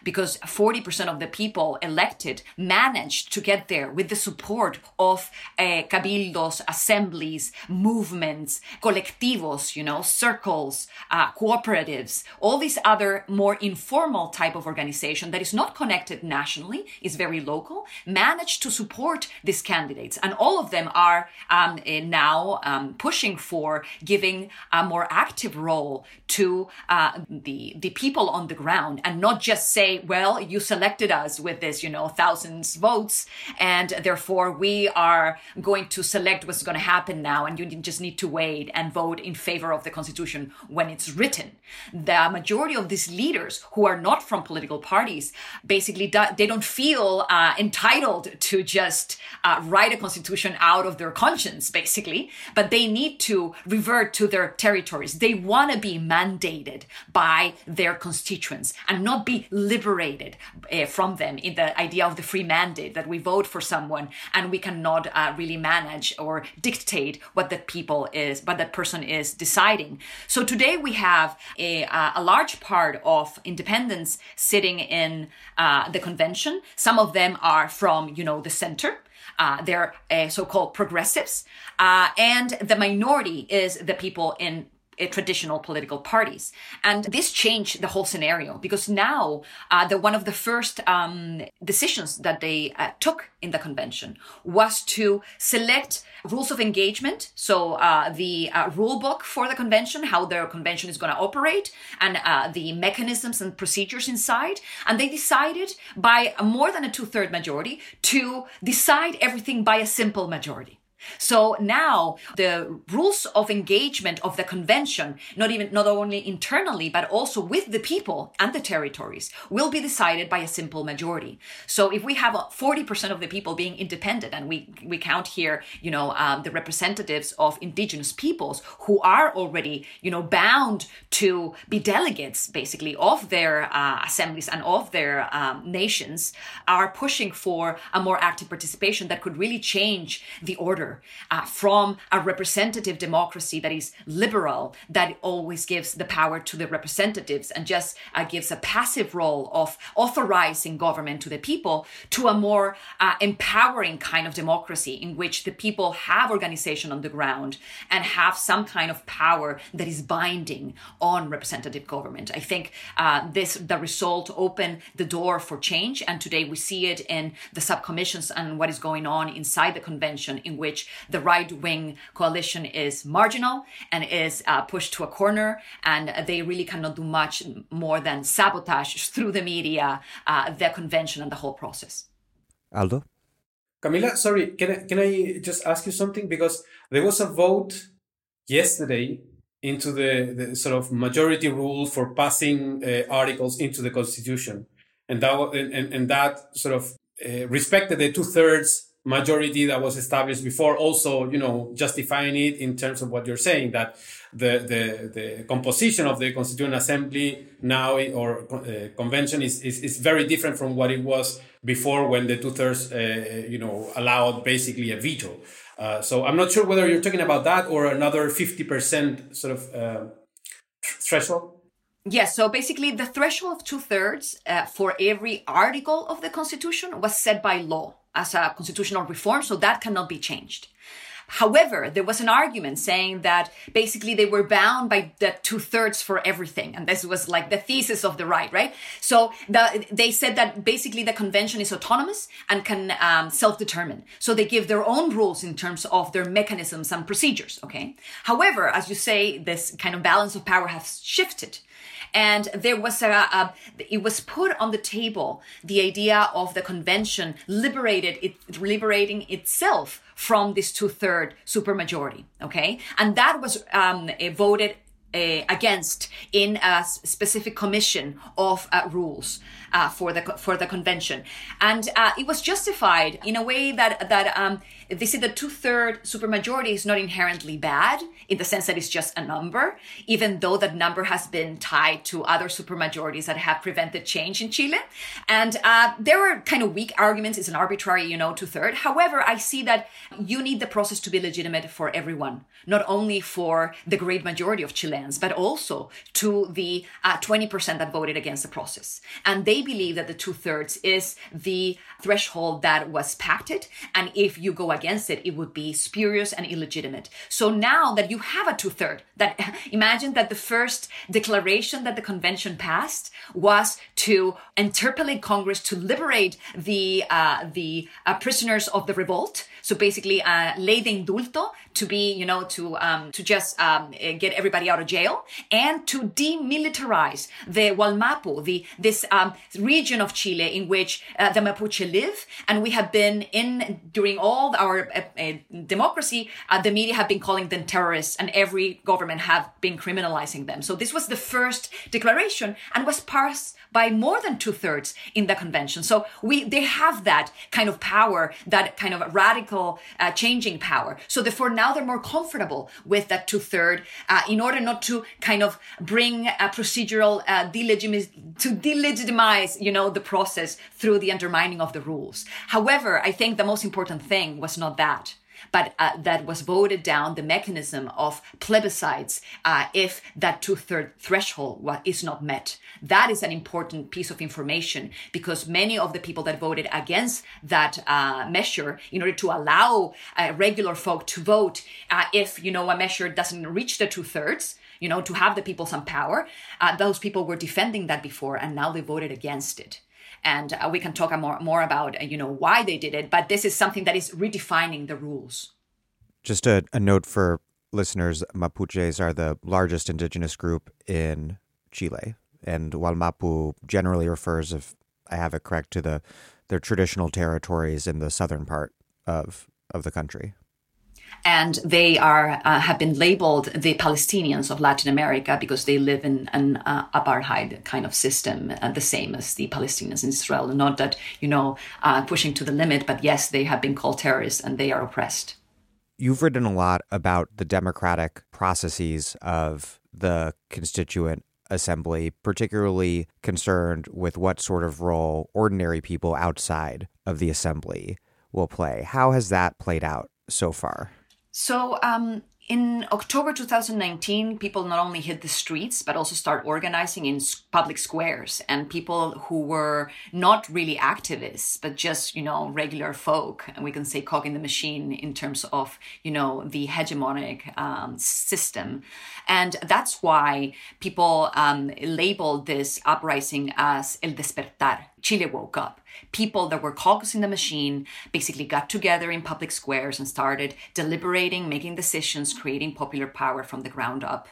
because 40% of the people elected managed to get there with the support of uh, cabildos, assemblies, movements, colectivos, you know, circles, uh, cooperatives, all these other more informal type of organization that is not connected nationally, is very local, managed to support these candidates. And all of them are um, uh, now um, pushing for giving a more active role to uh, the, the people on the ground and not just well, you selected us with this, you know, thousands votes, and therefore we are going to select what's going to happen now, and you just need to wait and vote in favor of the Constitution when it's written. The majority of these leaders who are not from political parties basically they don't feel uh, entitled to just uh, write a constitution out of their conscience, basically, but they need to revert to their territories. They want to be mandated by their constituents and not be liberal liberated uh, from them in the idea of the free mandate that we vote for someone and we cannot uh, really manage or dictate what that people is, what that person is deciding. So today we have a, a large part of independents sitting in uh, the convention. Some of them are from, you know, the center. Uh, they're uh, so-called progressives, uh, and the minority is the people in uh, traditional political parties. And this changed the whole scenario because now uh, the one of the first um, decisions that they uh, took in the convention was to select rules of engagement. So uh, the uh, rule book for the convention, how the convention is going to operate, and uh, the mechanisms and procedures inside. And they decided by more than a two-third majority to decide everything by a simple majority. So now the rules of engagement of the convention, not even, not only internally, but also with the people and the territories will be decided by a simple majority. So if we have 40% of the people being independent and we, we count here, you know, um, the representatives of indigenous peoples who are already, you know, bound to be delegates basically of their uh, assemblies and of their um, nations are pushing for a more active participation that could really change the order uh, from a representative democracy that is liberal, that always gives the power to the representatives and just uh, gives a passive role of authorizing government to the people, to a more uh, empowering kind of democracy in which the people have organization on the ground and have some kind of power that is binding on representative government. I think uh, this the result opened the door for change, and today we see it in the subcommissions and what is going on inside the convention, in which the right wing coalition is marginal and is uh, pushed to a corner, and they really cannot do much more than sabotage through the media uh, the convention and the whole process. Aldo? Camila, sorry, can I, can I just ask you something? Because there was a vote yesterday into the, the sort of majority rule for passing uh, articles into the constitution. And that, and, and that sort of uh, respected the two thirds majority that was established before also you know justifying it in terms of what you're saying that the the, the composition of the constituent assembly now or uh, convention is, is is very different from what it was before when the two-thirds uh, you know allowed basically a veto. Uh, so i'm not sure whether you're talking about that or another 50% sort of uh, threshold Yes, so basically, the threshold of two thirds uh, for every article of the Constitution was set by law as a constitutional reform, so that cannot be changed. However, there was an argument saying that basically they were bound by the two thirds for everything. And this was like the thesis of the right, right? So the, they said that basically the convention is autonomous and can um, self determine. So they give their own rules in terms of their mechanisms and procedures, okay? However, as you say, this kind of balance of power has shifted and there was a, a, it was put on the table the idea of the convention liberated it liberating itself from this two-third supermajority okay? And that was um, voted uh, against in a specific commission of uh, rules uh, for the for the convention, and uh, it was justified in a way that that um, they said the two third supermajority is not inherently bad in the sense that it's just a number, even though that number has been tied to other supermajorities that have prevented change in Chile, and uh, there were kind of weak arguments. It's an arbitrary, you know, two third. However, I see that you need the process to be legitimate for everyone, not only for the great majority of Chileans, but also to the uh, 20% that voted against the process, and they believe that the two thirds is the threshold that was pacted. And if you go against it, it would be spurious and illegitimate. So now that you have a two third, that (laughs) imagine that the first declaration that the convention passed was to interpellate Congress to liberate the, uh, the uh, prisoners of the revolt. So basically, uh, ley de indulto to be, you know, to, um, to just, um, get everybody out of jail and to demilitarize the Wallmapu, the, this, um, region of Chile in which uh, the Mapuche live. And we have been in, during all our uh, uh, democracy, uh, the media have been calling them terrorists and every government have been criminalizing them. So this was the first declaration and was passed by more than two thirds in the convention. So we, they have that kind of power, that kind of radical uh, changing power. So therefore now they're more comfortable with that two third uh, in order not to kind of bring a procedural uh, to delegitimize you know, the process through the undermining of the rules. However, I think the most important thing was not that but uh, that was voted down the mechanism of plebiscites uh, if that two-third threshold is not met. That is an important piece of information because many of the people that voted against that uh, measure, in order to allow regular folk to vote, uh, if you know a measure doesn't reach the two-thirds, you know, to have the people some power, uh, those people were defending that before, and now they voted against it and uh, we can talk more more about uh, you know why they did it but this is something that is redefining the rules. Just a, a note for listeners mapuches are the largest indigenous group in chile. And Wallmapu generally refers if i have it correct to the their traditional territories in the southern part of of the country and they are uh, have been labeled the Palestinians of Latin America because they live in an uh, apartheid kind of system, uh, the same as the Palestinians in Israel. Not that you know uh, pushing to the limit, but yes, they have been called terrorists and they are oppressed. You've written a lot about the democratic processes of the constituent assembly, particularly concerned with what sort of role ordinary people outside of the assembly will play. How has that played out so far? So, um, in October 2019, people not only hit the streets, but also start organizing in public squares. And people who were not really activists, but just, you know, regular folk, and we can say cog in the machine in terms of, you know, the hegemonic um, system. And that's why people um, labeled this uprising as El Despertar. Chile woke up people that were caucus in the machine basically got together in public squares and started deliberating, making decisions, creating popular power from the ground up.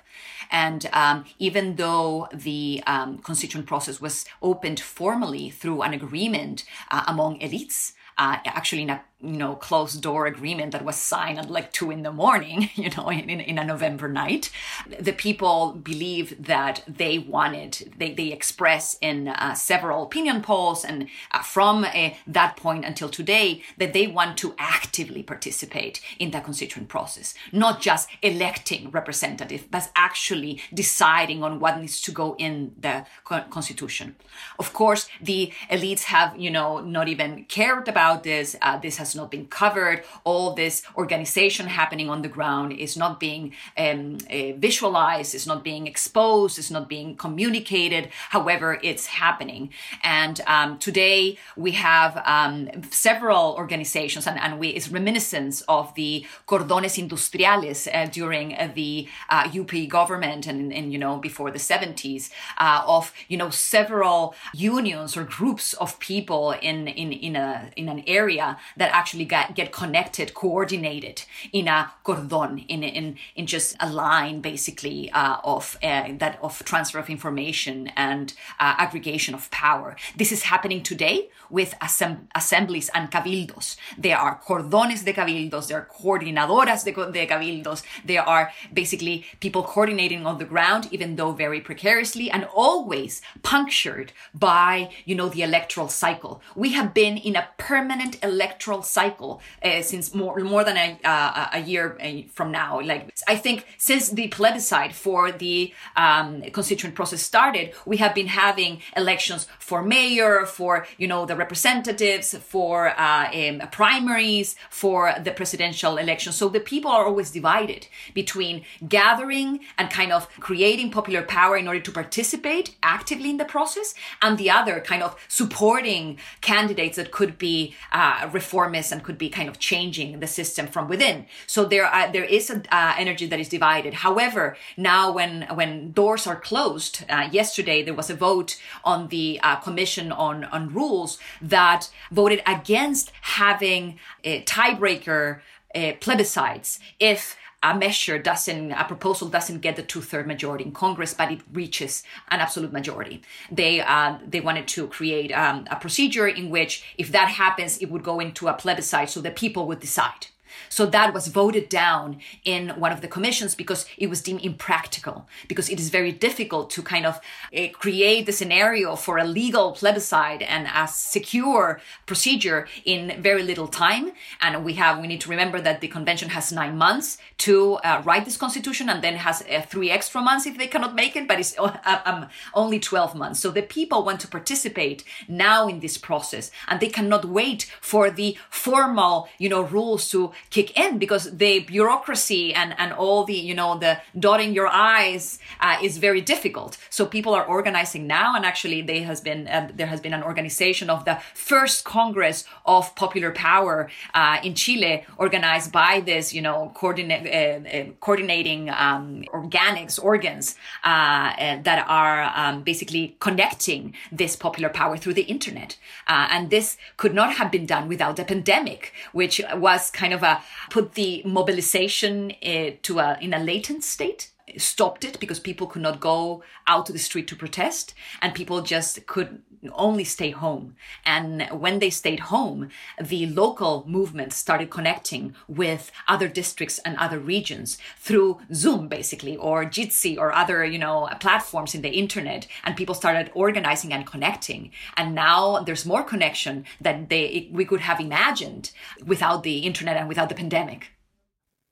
And um, even though the um, constituent process was opened formally through an agreement uh, among elites, uh, actually in a you know closed door agreement that was signed at like two in the morning (laughs) you know in, in a november night. The people believe that they wanted they, they express in uh, several opinion polls and uh, from uh, that point until today that they want to actively participate in the constituent process not just electing representative but actually deciding on what needs to go in the constitution. Of course the elites have you know not even cared about this uh, this has not been covered. All this organization happening on the ground is not being um, uh, visualized, is not being exposed, is not being communicated. However, it's happening. And um, today we have um, several organizations, and, and we, it's reminiscence of the cordones industriales uh, during uh, the UP government and, and, you know, before the 70s, uh, of, you know, several unions or groups of people in, in, in, a, in an area that actually get, get connected, coordinated in a cordon, in, in, in just a line basically uh, of uh, that of transfer of information and uh, aggregation of power. This is happening today with assemb- assemblies and cabildos. There are cordones de cabildos, there are coordinadoras de, de cabildos, there are basically people coordinating on the ground, even though very precariously and always punctured by, you know, the electoral cycle. We have been in a permanent electoral cycle uh, since more more than a uh, a year uh, from now. Like I think since the plebiscite for the um, constituent process started, we have been having elections for mayor, for you know the representatives, for uh, um, primaries, for the presidential election. So the people are always divided between gathering and kind of creating popular power in order to participate actively in the process, and the other kind of supporting candidates that could be uh, reformists and could be kind of changing the system from within. So there are, there is an uh, energy that is divided. However, now when when doors are closed, uh, yesterday there was a vote on the uh, commission on on rules that voted against having a tiebreaker uh, plebiscites if a measure doesn't, a proposal doesn't get the two-third majority in Congress, but it reaches an absolute majority. They uh, they wanted to create um, a procedure in which, if that happens, it would go into a plebiscite, so the people would decide. So that was voted down in one of the commissions because it was deemed impractical, because it is very difficult to kind of uh, create the scenario for a legal plebiscite and a secure procedure in very little time. And we have, we need to remember that the convention has nine months to uh, write this constitution and then has uh, three extra months if they cannot make it, but it's uh, um, only 12 months. So the people want to participate now in this process and they cannot wait for the formal, you know, rules to kick in because the bureaucracy and, and all the, you know, the dotting your I's uh, is very difficult. So people are organizing now and actually there has been, uh, there has been an organization of the first Congress of Popular Power uh, in Chile organized by this, you know, coordinate, uh, uh, coordinating um, organics, organs uh, that are um, basically connecting this popular power through the internet. and this could not have been done without the pandemic, which was kind of a put the mobilization uh, to a in a latent state stopped it because people could not go out to the street to protest and people just could only stay home. And when they stayed home, the local movement started connecting with other districts and other regions through Zoom, basically, or Jitsi or other, you know, platforms in the internet. And people started organizing and connecting. And now there's more connection than they, we could have imagined without the internet and without the pandemic.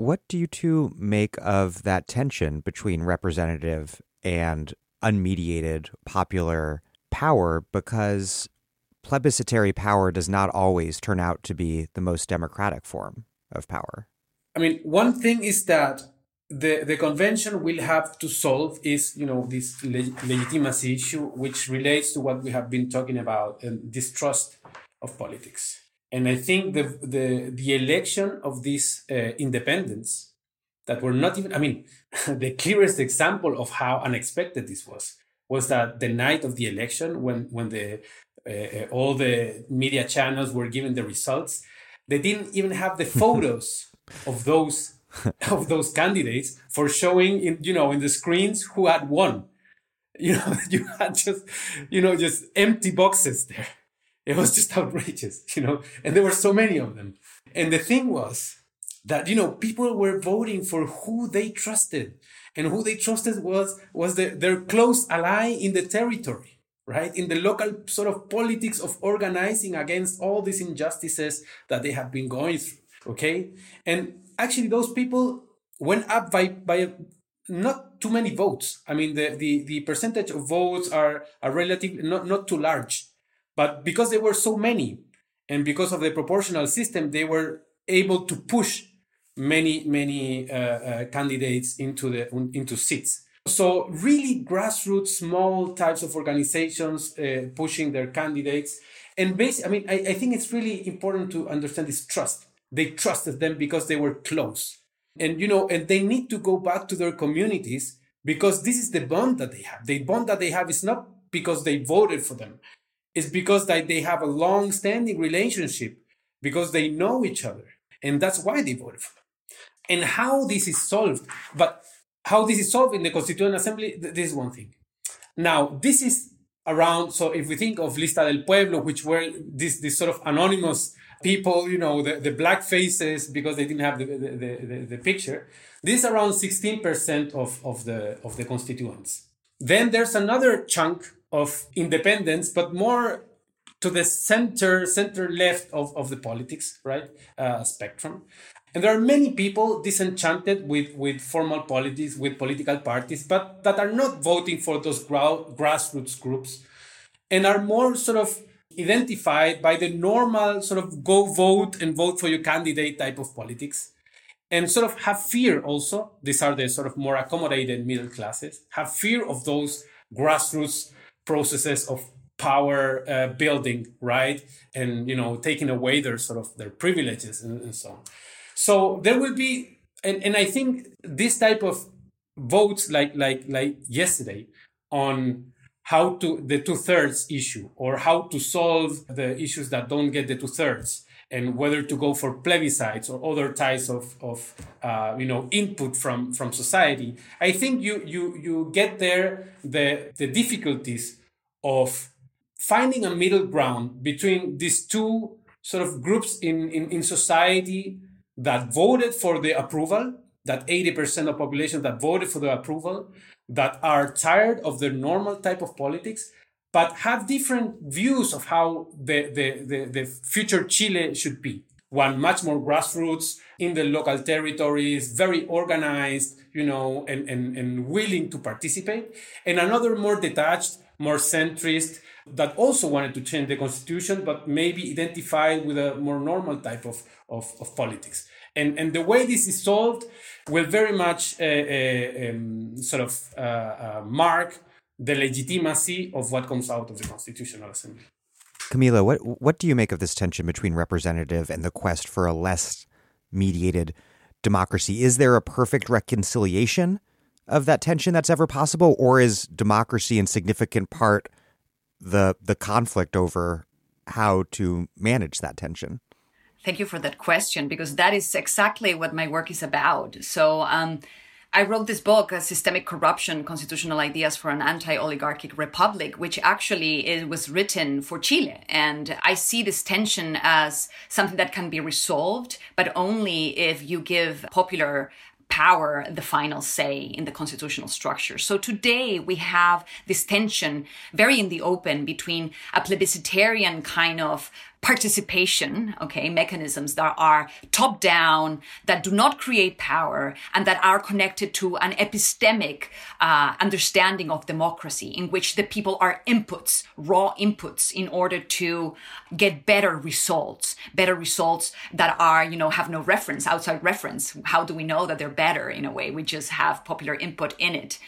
What do you two make of that tension between representative and unmediated popular power? Because plebiscitary power does not always turn out to be the most democratic form of power. I mean, one thing is that the, the convention will have to solve is, you know, this leg- legitimacy issue, which relates to what we have been talking about and distrust of politics. And I think the the the election of these uh, independents that were not even I mean (laughs) the clearest example of how unexpected this was was that the night of the election when when the uh, all the media channels were given the results they didn't even have the photos (laughs) of those of those candidates for showing in you know in the screens who had won. You know (laughs) you had just you know just empty boxes there it was just (laughs) outrageous, you know, and there were so many of them. And the thing was that, you know, people were voting for who they trusted. And who they trusted was, was the, their close ally in the territory, right? In the local sort of politics of organizing against all these injustices that they have been going through. Okay. And actually, those people went up by, by not too many votes. I mean, the, the, the percentage of votes are, are relatively not, not too large but because there were so many, and because of the proportional system, they were able to push many, many uh, uh, candidates into the into seats. So really, grassroots, small types of organizations uh, pushing their candidates, and basically, I mean, I, I think it's really important to understand this trust. They trusted them because they were close, and you know, and they need to go back to their communities because this is the bond that they have. The bond that they have is not because they voted for them is because that they have a long-standing relationship because they know each other and that's why they voted for them. And how this is solved but how this is solved in the constituent assembly this is one thing. Now this is around so if we think of lista del pueblo which were this this sort of anonymous people you know the, the black faces because they didn't have the, the, the, the picture this is around 16% of, of the of the constituents. Then there's another chunk of independence, but more to the center, center left of, of the politics, right, uh, spectrum. And there are many people disenchanted with, with formal politics, with political parties, but that are not voting for those gra- grassroots groups and are more sort of identified by the normal sort of go vote and vote for your candidate type of politics and sort of have fear also. These are the sort of more accommodated middle classes, have fear of those grassroots processes of power uh, building, right? And you know, taking away their sort of their privileges and, and so on. So there will be, and, and I think this type of votes, like like like yesterday, on how to the two thirds issue or how to solve the issues that don't get the two thirds and whether to go for plebiscites or other types of, of uh, you know input from from society i think you you you get there the the difficulties of finding a middle ground between these two sort of groups in in, in society that voted for the approval, that 80% of population that voted for the approval, that are tired of the normal type of politics, but have different views of how the, the, the, the future Chile should be. One much more grassroots in the local territories, very organized, you know, and, and, and willing to participate. And another more detached, more centrist, that also wanted to change the constitution, but maybe identified with a more normal type of, of, of politics. And, and the way this is solved will very much uh, uh, um, sort of uh, uh mark the legitimacy of what comes out of the Constitutional Assembly. Camila, what what do you make of this tension between representative and the quest for a less mediated democracy? Is there a perfect reconciliation of that tension that's ever possible, or is democracy in significant part the the conflict over how to manage that tension? Thank you for that question because that is exactly what my work is about. So. Um, I wrote this book, Systemic Corruption, Constitutional Ideas for an Anti-Oligarchic Republic, which actually it was written for Chile. And I see this tension as something that can be resolved, but only if you give popular power the final say in the constitutional structure. So today we have this tension very in the open between a plebiscitarian kind of participation, okay, mechanisms that are top down, that do not create power, and that are connected to an epistemic uh, understanding of democracy in which the people are inputs, raw inputs, in order to get better results, better results that are, you know, have no reference, outside reference. How do we know that they're better in a way? We just have popular input in it.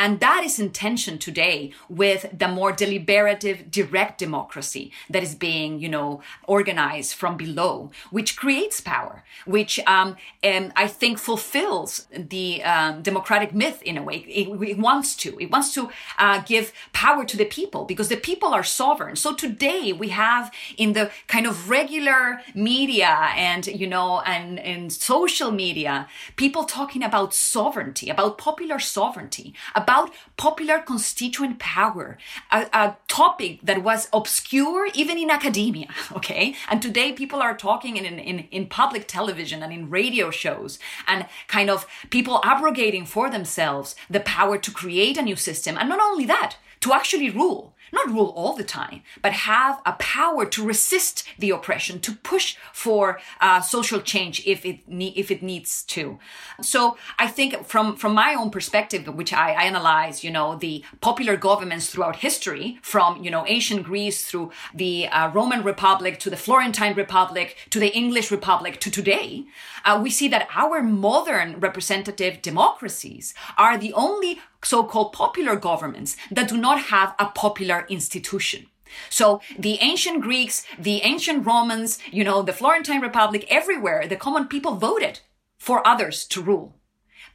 And that is in tension today with the more deliberative, direct democracy that is being, you know, organized from below, which creates power, which um, um, I think fulfills the um, democratic myth in a way. It, it, wants to. It wants to uh, give power to the people because the people are sovereign. So today we have in the kind of regular media and, you know, and in social media, people talking about sovereignty, about popular sovereignty, about popular constituent power, a, a topic that was obscure even in academia. (laughs) Okay. And today people are talking in, in, in public television and in radio shows and kind of people abrogating for themselves the power to create a new system. And not only that, to actually rule not rule all the time, but have a power to resist the oppression, to push for uh, social change if it ne- if it needs to. So I think from from my own perspective, which I, I analyze, you know, the popular governments throughout history, from you know ancient Greece through the uh, Roman Republic to the Florentine Republic to the English Republic to today, uh, we see that our modern representative democracies are the only so-called popular governments that do not have a popular institution. So the ancient Greeks, the ancient Romans, you know, the Florentine Republic, everywhere, the common people voted for others to rule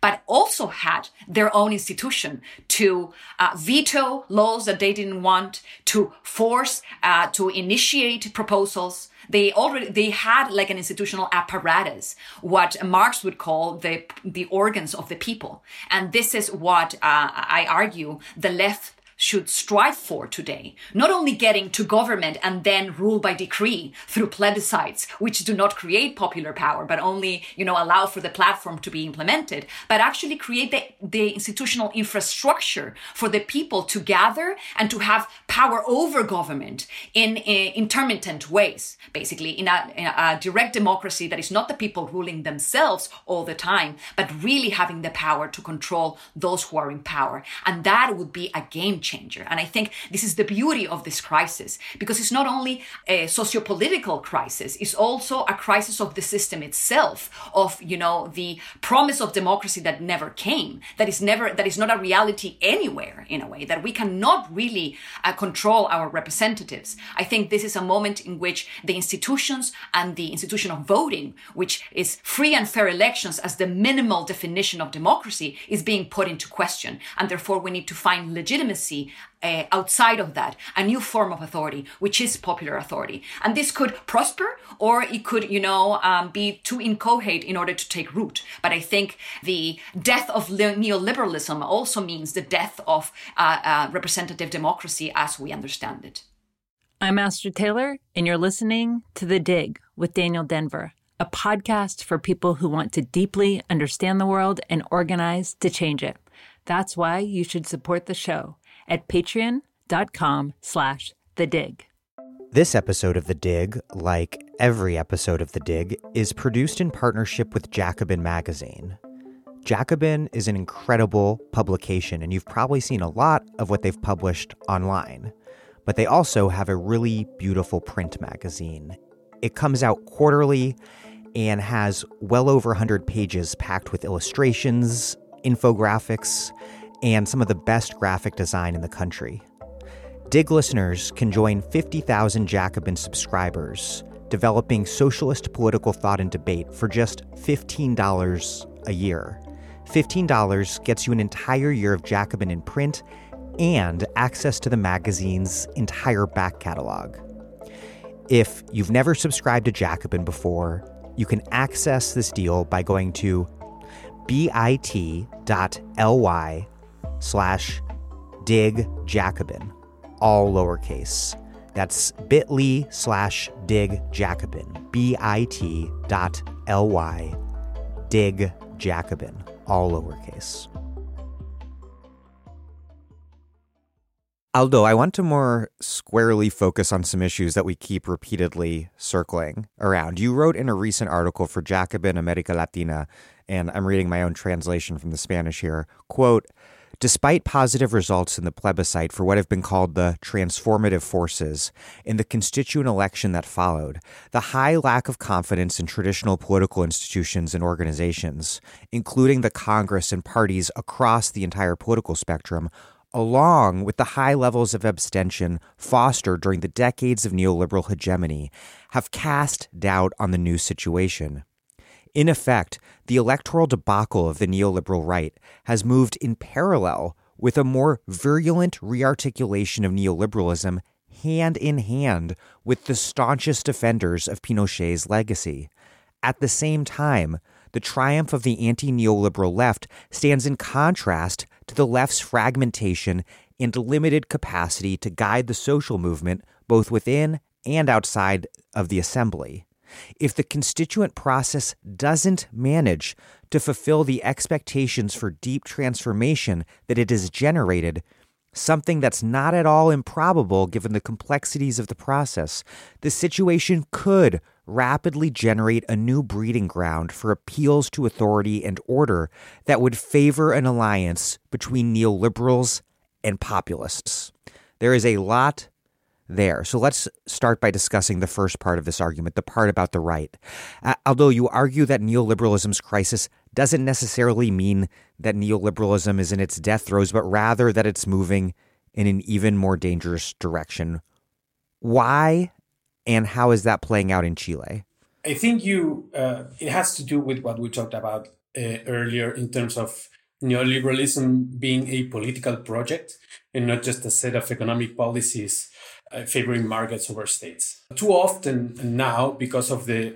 but also had their own institution to uh, veto laws that they didn't want, to force, uh, to initiate proposals, they already they had like an institutional apparatus, what Marx would call the the organs of the people, and this is what uh, I argue the left should strive for today. Not only getting to government and then rule by decree through plebiscites, which do not create popular power, but only, you know, allow for the platform to be implemented, but actually create the, the institutional infrastructure for the people to gather and to have power over government in, in intermittent ways, basically in a, in a direct democracy that is not the people ruling themselves all the time, but really having the power to control those who are in power. And that would be a game changer. And I think this is the beauty of this crisis because it's not only a socio-political crisis, it's also a crisis of the system itself, of, you know, the promise of democracy that never came, that is never, that is not a reality anywhere in a way, that we cannot really uh, control our representatives. I think this is a moment in which the institutions and the institution of voting, which is free and fair elections as the minimal definition of democracy, is being put into question. And therefore we need to find legitimacy uh, outside of that, a new form of authority, which is popular authority. And this could prosper or it could, you know, um, be too incoherent in order to take root. But I think the death of neoliberalism also means the death of uh, uh, representative democracy as we understand it. I'm Astra Taylor, and you're listening to The Dig with Daniel Denvir, a podcast for people who want to deeply understand the world and organize to change it. That's why you should support the show at patreon.com slash the dig. This episode of The Dig, like every episode of The Dig, is produced in partnership with Jacobin Magazine. Jacobin is an incredible publication, and you've probably seen a lot of what they've published online. But they also have a really beautiful print magazine. It comes out quarterly and has well over 100 pages packed with illustrations, infographics, and some of the best graphic design in the country. Dig listeners can join 50,000 Jacobin subscribers developing socialist political thought and debate for just $15 a year. $15 gets you an entire year of Jacobin in print and access to the magazine's entire back catalog. If you've never subscribed to Jacobin before, you can access this deal by going to bit.ly slash dig Jacobin all lowercase. That's bit.ly slash dig Jacobin, B-I-T dot L-Y, dig Jacobin, all lowercase. Aldo, I want to more squarely focus on some issues that we keep repeatedly circling around. You wrote in a recent article for Jacobin America Latina, and I'm reading my own translation from the Spanish here, quote, Despite positive results in the plebiscite for what have been called the transformative forces in the constituent election that followed, the high lack of confidence in traditional political institutions and organizations, including the Congress and parties across the entire political spectrum, along with the high levels of abstention fostered during the decades of neoliberal hegemony, have cast doubt on the new situation. In effect, the electoral debacle of the neoliberal right has moved in parallel with a more virulent rearticulation of neoliberalism hand in hand with the staunchest defenders of Pinochet's legacy. At the same time, the triumph of the anti neoliberal left stands in contrast to the left's fragmentation and limited capacity to guide the social movement both within and outside of the assembly. If the constituent process doesn't manage to fulfill the expectations for deep transformation that it has generated, something that's not at all improbable given the complexities of the process, the situation could rapidly generate a new breeding ground for appeals to authority and order that would favor an alliance between neoliberals and populists. There is a lot there. So let's start by discussing the first part of this argument, the part about the right. Uh, although you argue that neoliberalism's crisis doesn't necessarily mean that neoliberalism is in its death throes, but rather that it's moving in an even more dangerous direction. Why and how is that playing out in Chile? I think you uh, it has to do with what we talked about uh, earlier in terms of neoliberalism being a political project and not just a set of economic policies favoring markets over states. Too often now, because of the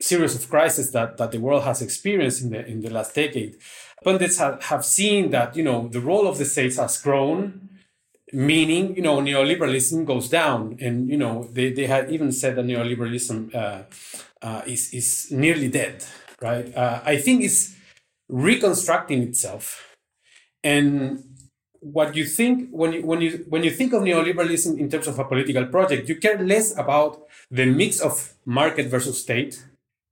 series of crises that, that the world has experienced in the in the last decade, pundits have, have seen that you know the role of the states has grown, meaning you know neoliberalism goes down, and you know they, they had even said that neoliberalism uh, uh, is is nearly dead. Right? Uh, I think it's reconstructing itself, and what you think when you when you when you think of neoliberalism in terms of a political project, you care less about the mix of market versus state,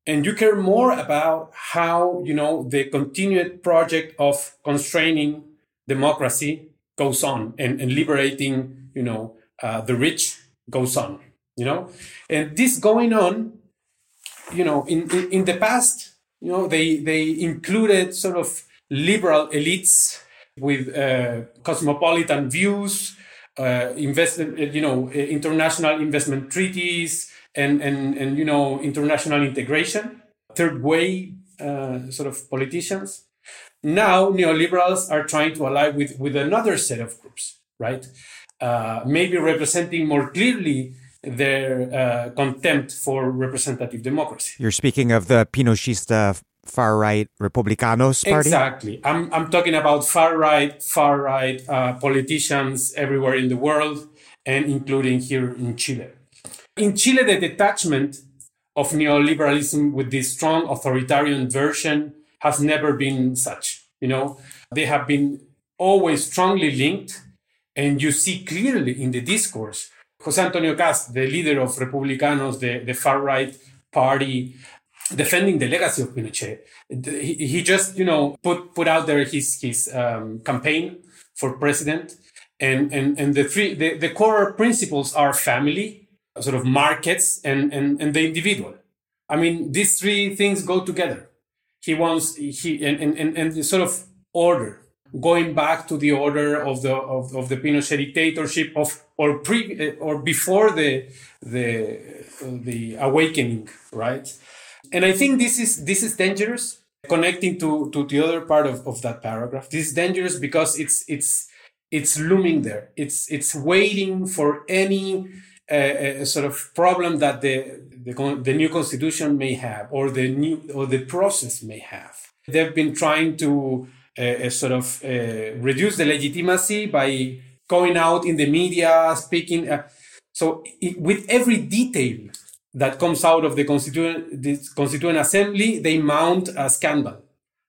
and you care more about how you know the continued project of constraining democracy goes on and, and liberating you know uh, the rich goes on you know? And this going on you know in, in in the past you know they they included sort of liberal elites with uh, cosmopolitan views, uh, investment, uh, you know, uh, international investment treaties, and and and you know, international integration. Third way uh, sort of politicians. Now neoliberals are trying to ally with with another set of groups, right? Uh, maybe representing more clearly their contempt for representative democracy. You're speaking of the Pinochista far right Republicanos party? Exactly. I'm, I'm talking about far right, far right uh, politicians everywhere in the world and including here in Chile. In Chile, the detachment of neoliberalism with this strong authoritarian version has never been such. You know, they have been always strongly linked. And you see clearly in the discourse, Jose Antonio Kast, the leader of Republicanos, the, the far right party, defending the legacy of Pinochet, he, he just, you know, put, put out there his, his um, campaign for president. And, and, and the three, the, the core principles are family, sort of markets, and, and, and the individual. I mean, these three things go together. He wants, he, and, and, and the sort of order going back to the order of the of, of the Pinochet dictatorship of or pre or before the the the awakening, right? And I think this is this is dangerous. Connecting to to the other part of, of that paragraph, this is dangerous because it's it's it's looming there. It's it's waiting for any uh, sort of problem that the, the the new constitution may have or the new or the process may have. They've been trying to uh, sort of uh, reduce the legitimacy by going out in the media, speaking. Uh, so it, with every detail that comes out of the constituent, constituent assembly, they mount a scandal,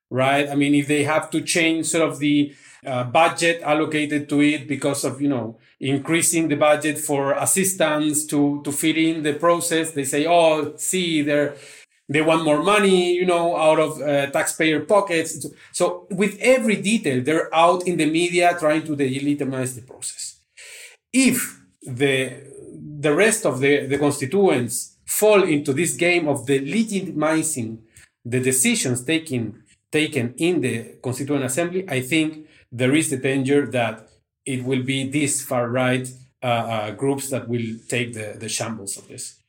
right? I mean, if they have to change sort of the uh, budget allocated to it because of, you know, increasing the budget for assistance to, to fit in the process, they say, oh, see, they're, they want more money, you know, out of uh, taxpayer pockets. So with every detail, they're out in the media trying to delegitimize the process. If the the rest of the, the constituents fall into this game of legitimizing the decisions taken taken in the Constituent Assembly, I think there is the danger that it will be these far right uh, uh, groups that will take the, the shambles of this.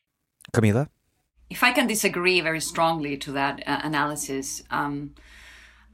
Camila? if I can disagree very strongly to that uh, analysis, um,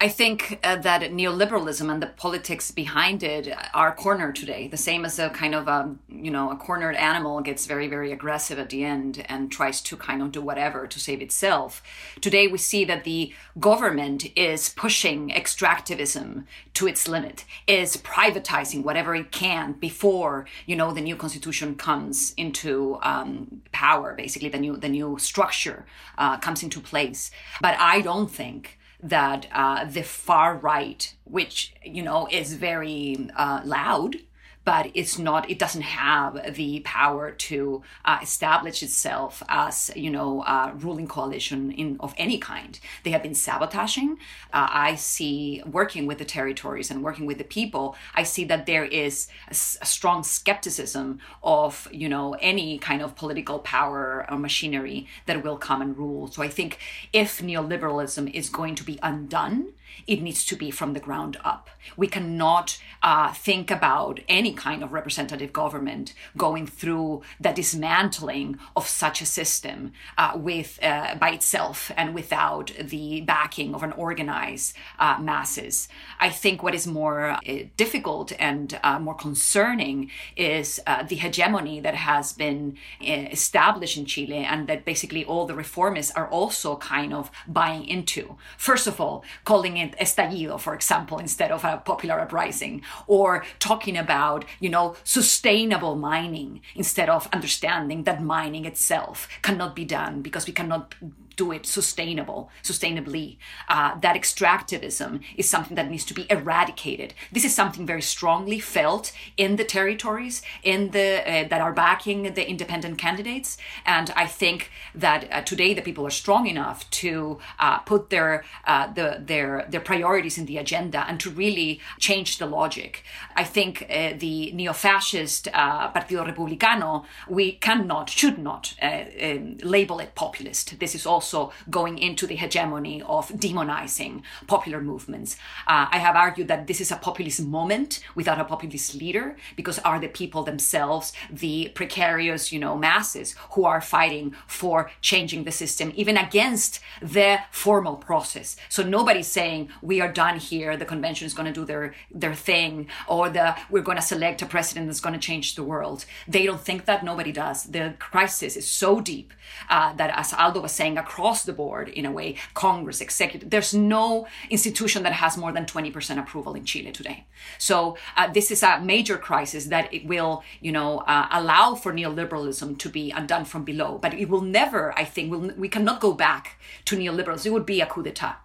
I think uh, that neoliberalism and the politics behind it are cornered today. The same as a kind of a um, you know a cornered animal gets very very aggressive at the end and tries to kind of do whatever to save itself. Today we see that the government is pushing extractivism to its limit, is privatizing whatever it can before you know the new constitution comes into um, power. Basically, the new the new structure uh, comes into place. But I don't think that uh, the far right, which you know is very uh, loud but it's not it doesn't have the power to uh, establish itself as you know a ruling coalition in of any kind. They have been sabotaging. Uh, i see working with the territories and working with the people i see that there is a, a strong skepticism of you know any kind of political power or machinery that will come and rule. So i think if neoliberalism is going to be undone it needs to be from the ground up. We cannot uh, think about any kind of representative government going through the dismantling of such a system uh, with uh, by itself and without the backing of an organized uh, masses. I think what is more uh, difficult and uh, more concerning is the hegemony that has been established in Chile and that basically all the reformists are also kind of buying into. First of all, calling it estallido, for example, instead of a popular uprising, or talking about, you know, sustainable mining instead of understanding that mining itself cannot be done because we cannot do it sustainable, sustainably. Uh, that extractivism is something that needs to be eradicated. This is something very strongly felt in the territories, in the uh, that are backing the independent candidates, and I think that uh, today the people are strong enough to uh, put their uh, the, their their priorities in the agenda and to really change the logic. I think uh, the neo-fascist Partido Republicano we cannot, should not um, label it populist. This is also also going into the hegemony of demonizing popular movements. Uh, I have argued that this is a populist moment without a populist leader because are the people themselves the precarious, you know, masses who are fighting for changing the system, even against the formal process. So nobody's saying we are done here. The convention is going to do their their thing, or the we're going to select a president that's going to change the world. They don't think that. Nobody does. The crisis is so deep uh, that, as Aldo was saying, across the board in a way congress executive there's no institution that has more than 20% approval in chile today so uh, this is a major crisis that it will you know uh, allow for neoliberalism to be undone from below but it will never i think will we cannot go back to neoliberalism it would be a coup d'etat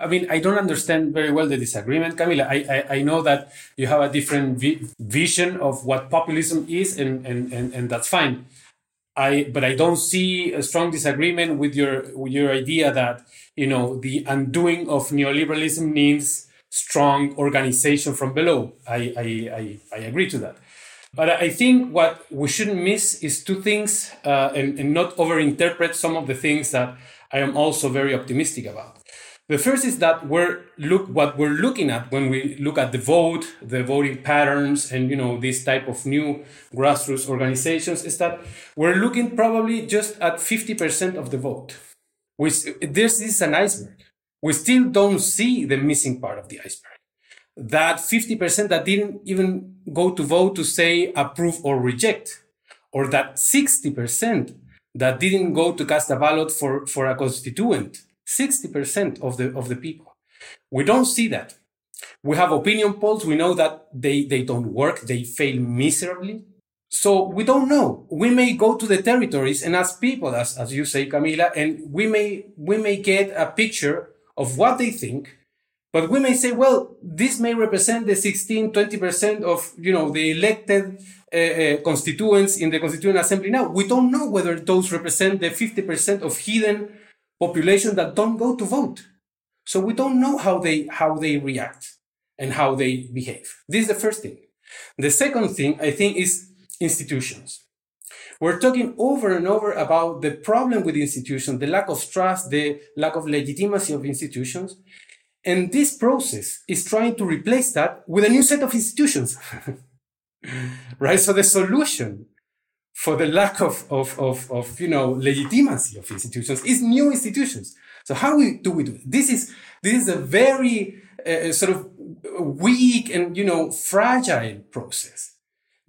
I mean, I don't understand very well the disagreement, Camila. I, I, I know that you have a different vi- vision of what populism is, and, and, and, and that's fine. I, but I don't see a strong disagreement with your with your idea that you know the undoing of neoliberalism means strong organization from below. I, I, I, I agree to that. But I think what we shouldn't miss is two things uh, and, and not overinterpret some of the things that I am also very optimistic about. The first is that we're look what we're looking at when we look at the vote, the voting patterns, and you know this type of new grassroots organizations is that we're looking probably just at 50% of the vote. Which this is an iceberg. We still don't see the missing part of the iceberg. That 50% that didn't even go to vote to say approve or reject, or that 60% that didn't go to cast a ballot for, for a constituent 60% of the, of the people. We don't see that. We have opinion polls. We know that they, they don't work. They fail miserably. So we don't know. We may go to the territories and ask people, as, as you say, Camila, and we may, we may get a picture of what they think. But we may say, well, this may represent the 16, 20% of, you know, the elected uh, uh, constituents in the Constituent Assembly now. We don't know whether those represent the 50% of hidden population that don't go to vote. So we don't know how they, how they react and how they behave. This is the first thing. The second thing, I think, is institutions. We're talking over and over about the problem with institutions, the lack of trust, the lack of legitimacy of institutions. And this process is trying to replace that with a new set of institutions. (laughs) right? So the solution for the lack of, of, of, of, you know, legitimacy of institutions is new institutions. So how we, do we do? This is, this is a very uh, sort of weak and, you know, fragile process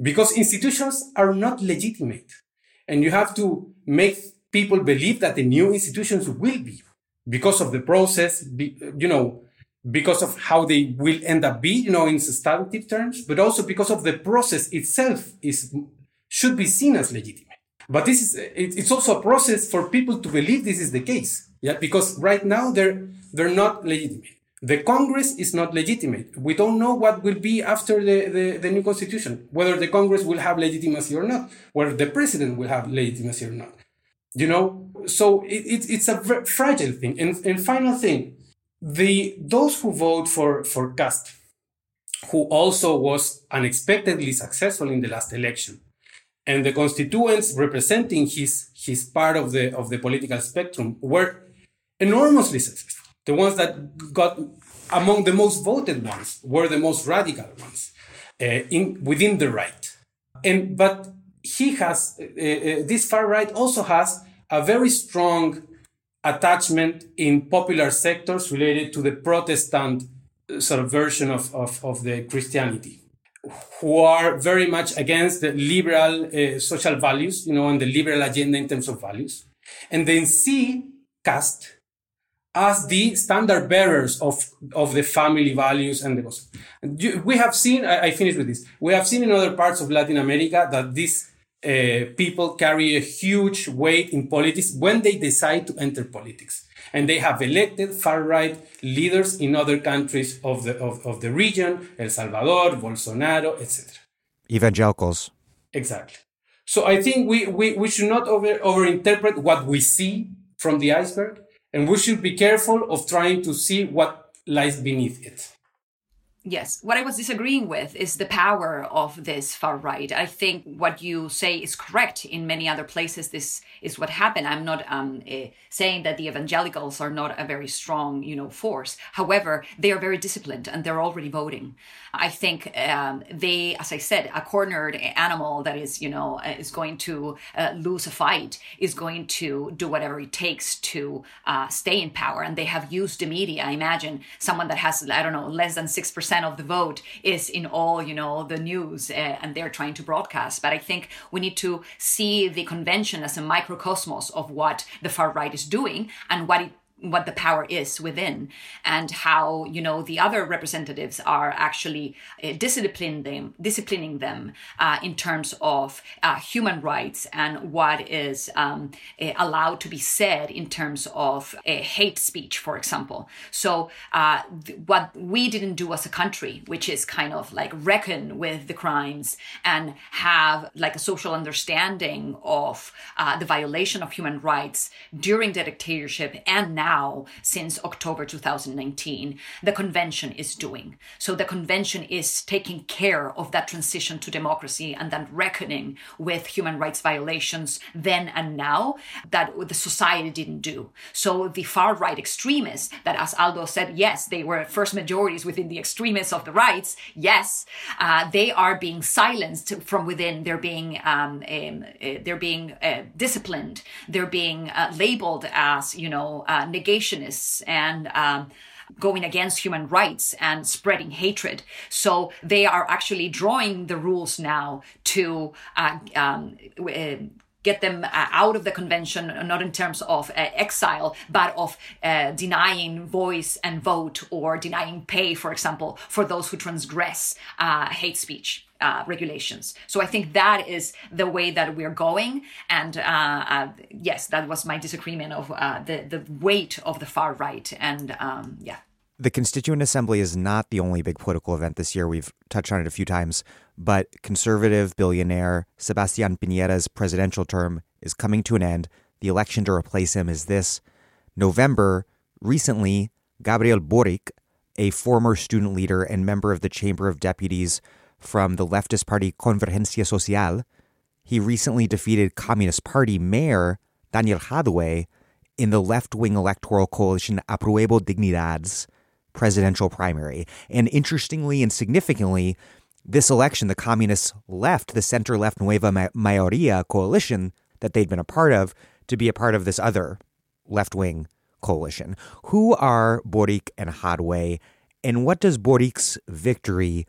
because institutions are not legitimate. And you have to make people believe that the new institutions will be because of the process, you know, because of how they will end up be, you know, in substantive terms, but also because of the process itself is should be seen as legitimate. But this is it's also a process for people to believe this is the case. Yeah, because right now they're they're not legitimate. The Congress is not legitimate. We don't know what will be after the, the, the, new constitution, whether the Congress will have legitimacy or not, whether the president will have legitimacy or not. You know, so it, it, it's a fragile thing. And, and final thing, the those who vote for, for Kast, who also was unexpectedly successful in the last election, and the constituents representing his his part of the of the political spectrum were enormously successful. The ones that got among the most voted ones were the most radical ones uh, in within the right. And but he has uh, uh, this far right also has a very strong attachment in popular sectors related to the Protestant uh, sort of version of, of, of the Christianity who are very much against the liberal uh, social values, you know, and the liberal agenda in terms of values, and then see Kast as the standard bearers of, of the family values and the gospel. We have seen, I, I finish with this, we have seen in other parts of Latin America that these uh, people carry a huge weight in politics when they decide to enter politics and they have elected far right leaders in other countries of the of, of the region, El Salvador, Bolsonaro, etc. Evangelicals. Exactly. So I think we, we, we should not over overinterpret what we see from the iceberg, and we should be careful of trying to see what lies beneath it. Yes, what I was disagreeing with is the power of this far right. I think what you say is correct. In many other places, this is what happened. I'm not um, uh, saying that the evangelicals are not a very strong, you know, force. However, they are very disciplined and they're already voting. I think um, they, as I said, a cornered animal that is, you know, uh, is going to uh, lose a fight is going to do whatever it takes to uh, stay in power. And they have used the media. I imagine someone that has, I don't know, less than six percent percent of the vote is in all you know the news, uh, and they're trying to broadcast. But I think we need to see the convention as a microcosmos of what the far right is doing and what it what the power is within and how you know the other representatives are actually uh, disciplining them disciplining them uh, in terms of uh, human rights and what is um, uh, allowed to be said in terms of uh, hate speech for example. So uh, th- what we didn't do as a country which is kind of like reckon with the crimes and have like a social understanding of the violation of human rights during the dictatorship and now now since October 2019 the convention is doing. So the convention is taking care of that transition to democracy and then reckoning with human rights violations then and now that the society didn't do. So the far right extremists that, as Aldo said, yes, they were first majorities within the extremists of the rights. Yes, uh, they are being silenced from within. They're being um, um, uh, they're being uh, disciplined. They're being uh, labeled as you know uh, negationists and um, going against human rights and spreading hatred. So they are actually drawing the rules now to uh, um, uh, get them uh, out of the convention, not in terms of uh, exile, but of uh, denying voice and vote or denying pay, for example, for those who transgress hate speech. Uh, regulations. So I think that is the way that we're going. And uh, uh, yes, that was my disagreement of uh, the the weight of the far right. And um, yeah. The Constituent Assembly is not the only big political event this year. We've touched on it a few times, but conservative billionaire Sebastian Piñera's presidential term is coming to an end. The election to replace him is this November. Recently, Gabriel Boric, a former student leader and member of the Chamber of Deputies from the leftist party Convergencia Social, he recently defeated Communist Party Mayor Daniel Jadue in the left wing electoral coalition Apruebo Dignidad's presidential primary. And interestingly and significantly, this election, the communists left the center left Nueva Mayoría coalition that they'd been a part of to be a part of this other left wing coalition. Who are Boric and Jadue, and what does Boric's victory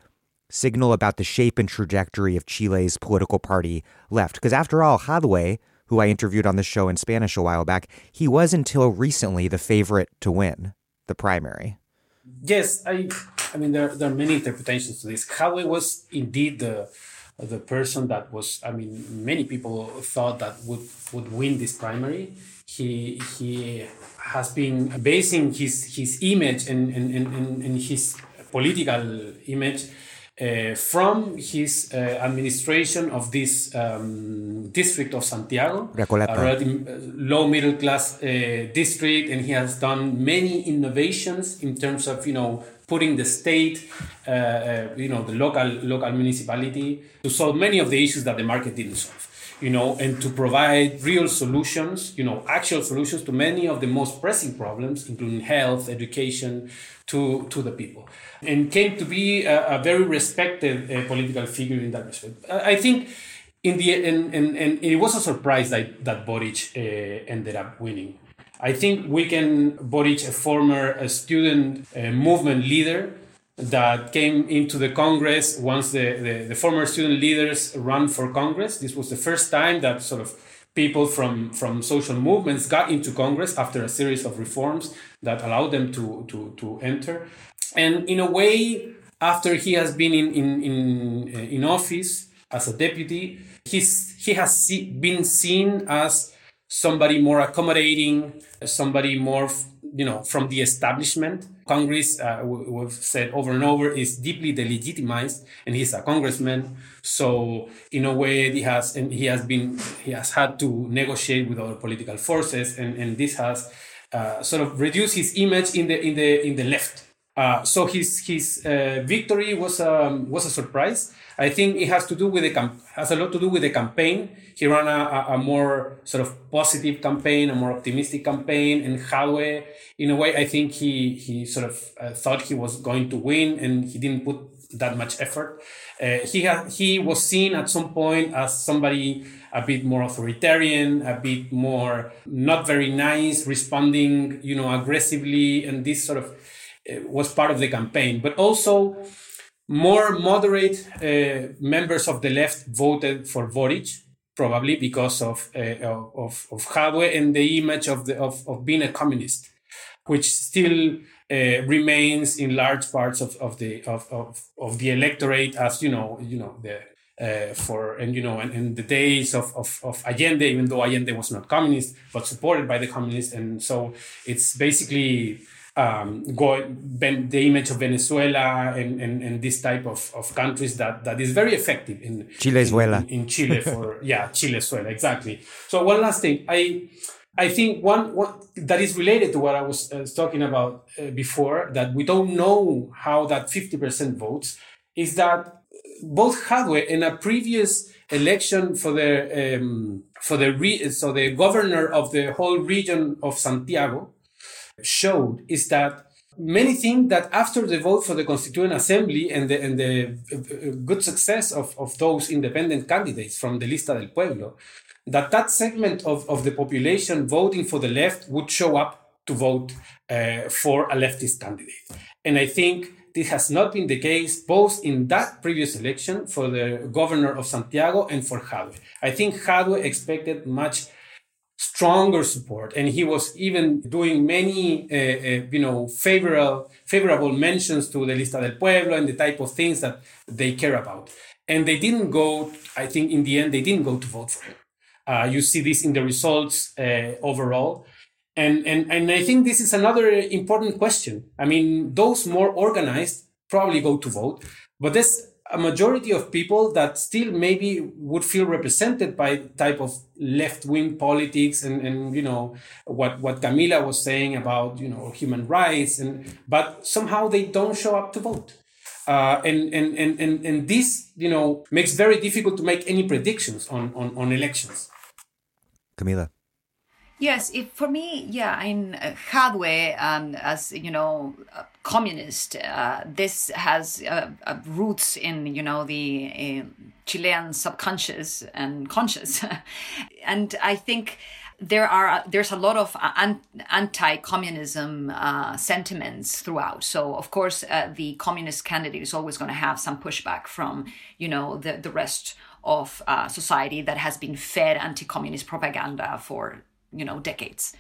signal about the shape and trajectory of Chile's political party left. Because after all, Jadue, who I interviewed on the show in Spanish a while back, he was until recently the favorite to win the primary. Yes, I, I mean there, there are many interpretations to this. Jadue was indeed the the person that was. I mean, many people thought that would would win this primary. He he has been basing his his image and and, and, and his political image uh, from his uh, administration of this um, district of Santiago, Recoleta. a relative, uh, low middle class uh, district, and he has done many innovations in terms of you know putting the state, you know, the local local municipality to solve many of the issues that the market didn't solve you know, and to provide real solutions, you know, actual solutions to many of the most pressing problems, including health, education, to, to the people. And came to be a, a very respected uh, political figure in that respect. I, think in the and, and, and it was a surprise that, that Boric uh, ended up winning. I think we can Boric, a former a student uh, movement leader, that came into the Congress once the, the, the, former student leaders run for Congress. This was the first time that sort of people from, from social movements got into Congress after a series of reforms that allowed them to, to, to enter. And in a way, after he has been in, in, in, in office as a deputy, he's, he has see, been seen as somebody more accommodating, somebody more you know, from the establishment. Congress, uh, we've said over and over, is deeply delegitimized, and he's a congressman. So, in a way, he has and he has been he has had to negotiate with other political forces, and, and this has uh, sort of reduced his image in the in the in the left. Uh, so his his uh, victory was um, was a surprise. I think it has to do with the camp- has a lot to do with the campaign. He ran a, a, more sort of positive campaign, a more optimistic campaign, and Jadue, in a way, I think he he sort of uh, thought he was going to win, and he didn't put that much effort. Uh, he had he was seen at some point as somebody a bit more authoritarian, a bit more not very nice, responding, you know, aggressively, and this sort of was part of the campaign, but also more moderate uh, members of the left voted for Boric, probably because of uh, of, of Jadue and the image of the of, of being a communist, which still uh, remains in large parts of, of the of, of, of the electorate as you know you know the uh, for and you know in, in the days of, of, of Allende, even though Allende was not communist but supported by the communists, and so it's basically um, go, the image of Venezuela and, and, and this type of, of countries that, that is very effective in Chilezuela. in, in Chile for (laughs) yeah Chilezuela exactly. So one last thing I. I think one, one that is related to what I was uh, talking about uh, before that we don't know how that 50% votes is that both Jadue in a previous election for the um, for the re- so the governor of the whole region of Santiago showed is that many think that after the vote for the Constituent Assembly and the, and the uh, good success of, of those independent candidates from the Lista del Pueblo, that that segment of, of the population voting for the left would show up to vote uh, for a leftist candidate. And I think this has not been the case both in that previous election for the governor of Santiago and for Jadue. I think Jadue expected much stronger support, and he was even doing many, uh, uh, you know, favorable favorable mentions to the Lista del Pueblo and the type of things that they care about. And they didn't go. I think in the end, they didn't go to vote for him. Uh, you see this in the results uh, overall. And, and, and I think this is another important question. I mean, those more organized probably go to vote, but there's a majority of people that still maybe would feel represented by type of left-wing politics and, and you know what, what Camila was saying about you know human rights and but somehow they don't show up to vote. Uh, and, and, and, and, and this, you know, makes very difficult to make any predictions on, on, on elections. Camila. Yes, if, for me, yeah, in uh, Jadue, um, as you know, communist, uh, this has uh, uh, roots in you know the uh, Chilean subconscious and conscious, (laughs) and I think there are there's a lot of anti-communism uh, sentiments throughout. So of course, uh, the communist candidate is always going to have some pushback from you know the the rest of uh, society that has been fed anti-communist propaganda for you know decades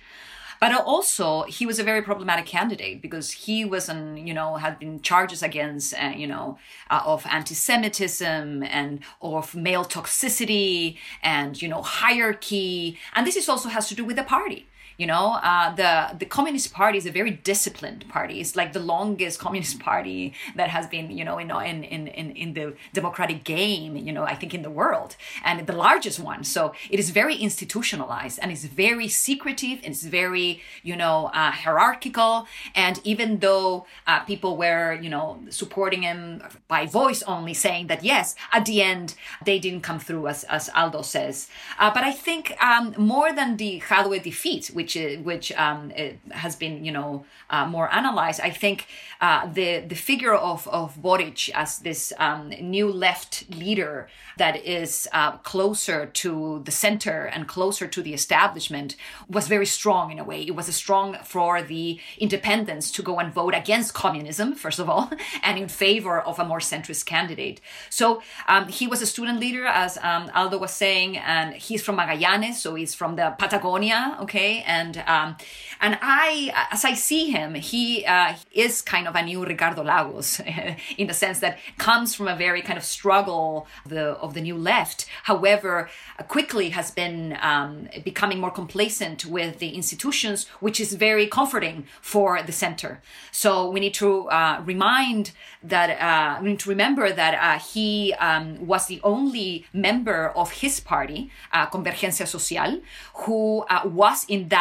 but also he was a very problematic candidate because he was an you know had been charges against uh, you know uh, of anti-semitism and of male toxicity and you know hierarchy. And this is also has to do with the party you know, uh, the the Communist Party is a very disciplined party. It's like the longest (laughs) Communist Party that has been, you know, in in in in the democratic game. You know, I think in the world, and the largest one. So it is very institutionalized and it's very secretive. It's very, you know, uh, hierarchical. And even though uh, people were, you know, supporting him by voice only, saying that yes, at the end they didn't come through, as as Aldo says. Uh, but I think um, more than the Jadue defeat, which which which um, has been you know uh, more analyzed. I think uh, the the figure of of Boric as this um, new left leader that is uh, closer to the center and closer to the establishment was very strong in a way. It was a strong for the independents to go and vote against communism first of all, (laughs) and in favor of a more centrist candidate. So um, he was a student leader, as um, Aldo was saying, and he's from Magallanes, so he's from the Patagonia, okay, and um, and I, as I see him, he uh, is kind of a new Ricardo Lagos (laughs) in the sense that comes from a very kind of struggle of the of the new left. However, quickly has been um, becoming more complacent with the institutions, which is very comforting for the center. So we need to uh, remind that uh, we need to remember that uh, he um, was the only member of his party, uh, Convergencia Social, who uh, was in that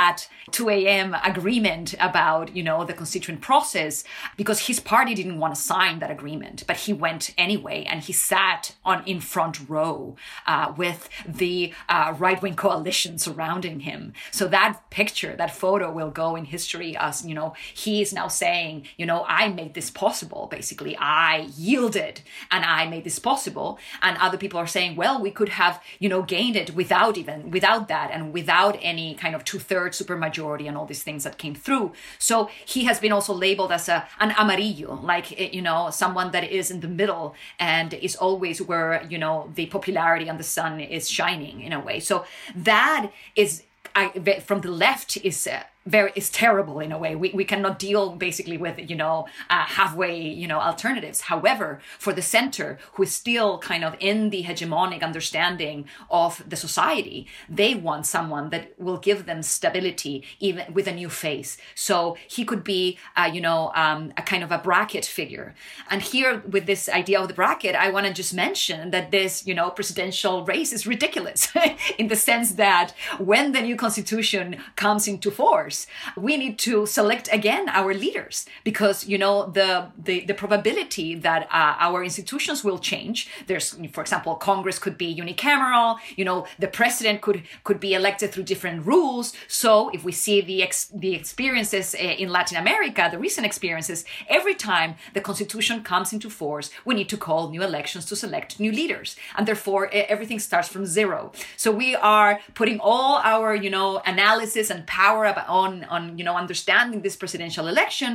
2 a.m. agreement about, you know, the constituent process because his party didn't want to sign that agreement, but he went anyway and he sat on in front row uh, with the uh, right-wing coalition surrounding him. So that picture, that photo will go in history as, you know, he is now saying, you know, I made this possible. Basically, I yielded and I made this possible. And other people are saying, well, we could have, you know, gained it without even, without that and without any kind of two-thirds third supermajority and all these things that came through. So he has been also labeled as a an amarillo, like eh, you know, someone that is in the middle and is always where you know the popularity and the sun is shining in a way. So that is I, from the left is uh, very is terrible in a way. We, we cannot deal basically with you know uh, halfway you know alternatives. However, for the center, who is still kind of in the hegemonic understanding of the society, they want someone that will give them stability even with a new face. So he could be uh, you know um, a kind of a bracket figure. And here with this idea of the bracket, I want to just mention that this you know presidential race is ridiculous (laughs) in the sense that when the new constitution comes into force we need to select again our leaders because you know the the, the probability that uh, our institutions will change. There's for example congress could be unicameral you know the president could could be elected through different rules. So if we see the ex, the experiences uh, in latin america the recent experiences every time the constitution comes into force we need to call new elections to select new leaders. And therefore everything starts from zero. So we are putting all our you know analysis and power on on you know understanding this presidential election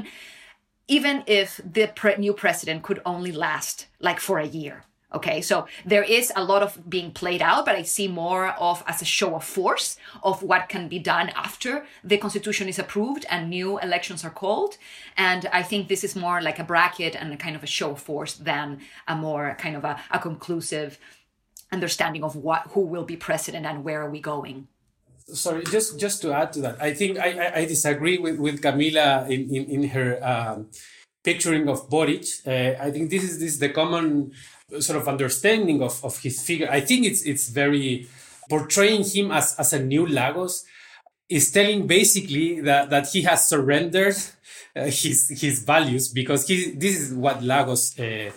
even if the pre- new president could only last like for a year okay? So there is a lot of being played out but i see more of as a show of force of what can be done after the constitution is approved and new elections are called. And i think this is more like a bracket and a kind of a show of force than a more kind of a, a conclusive understanding of what who will be president and where are we going sorry, just just to add to that, I think I, I, disagree with, with Camila in, in, in her um, picturing of Boric. Uh, I think this is this is the common sort of understanding of, of his figure. I think it's it's very portraying him as, as a new Lagos is telling basically that, that he has surrendered uh, his his values because he this is what Lagos uh,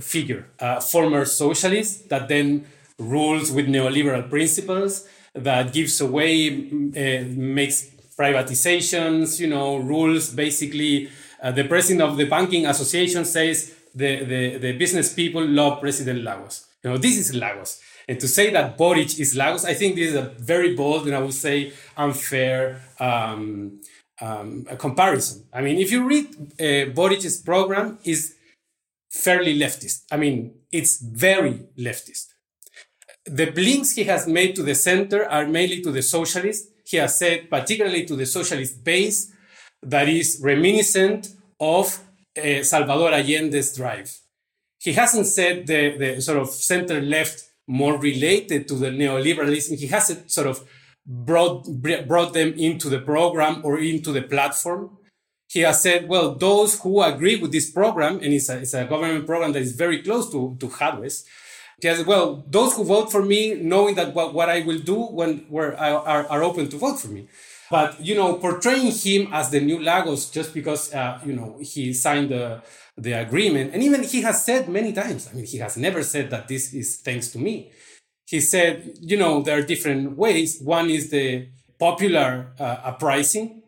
figure uh, former socialist that then rules with neoliberal principles that gives away, uh, makes privatizations, you know, rules. Basically, uh, the president of the banking association says the, the, the business people love President Lagos. You know, this is Lagos. And to say that Boric is Lagos, I think this is a very bold and I would say unfair um, um, comparison. I mean, if you read uh, Boric's program, is fairly leftist. I mean, it's very leftist the blinks he has made to the center are mainly to the socialists. He has said, particularly to the socialist base, that is reminiscent of uh, Salvador Allende's drive. He hasn't said the, the sort of center left more related to the neoliberalism. He hasn't sort of brought, brought them into the program or into the platform. He has said, well, those who agree with this program, and it's a, it's a government program that is very close to, to Jadue's, Yes, well, those who vote for me, knowing that what, what I will do when are, are open to vote for me. But you know, portraying him as the new Lagos just because uh, you know he signed the the agreement, and even he has said many times. I mean, he has never said that this is thanks to me. He said, you know, there are different ways. One is the popular uh, uprising.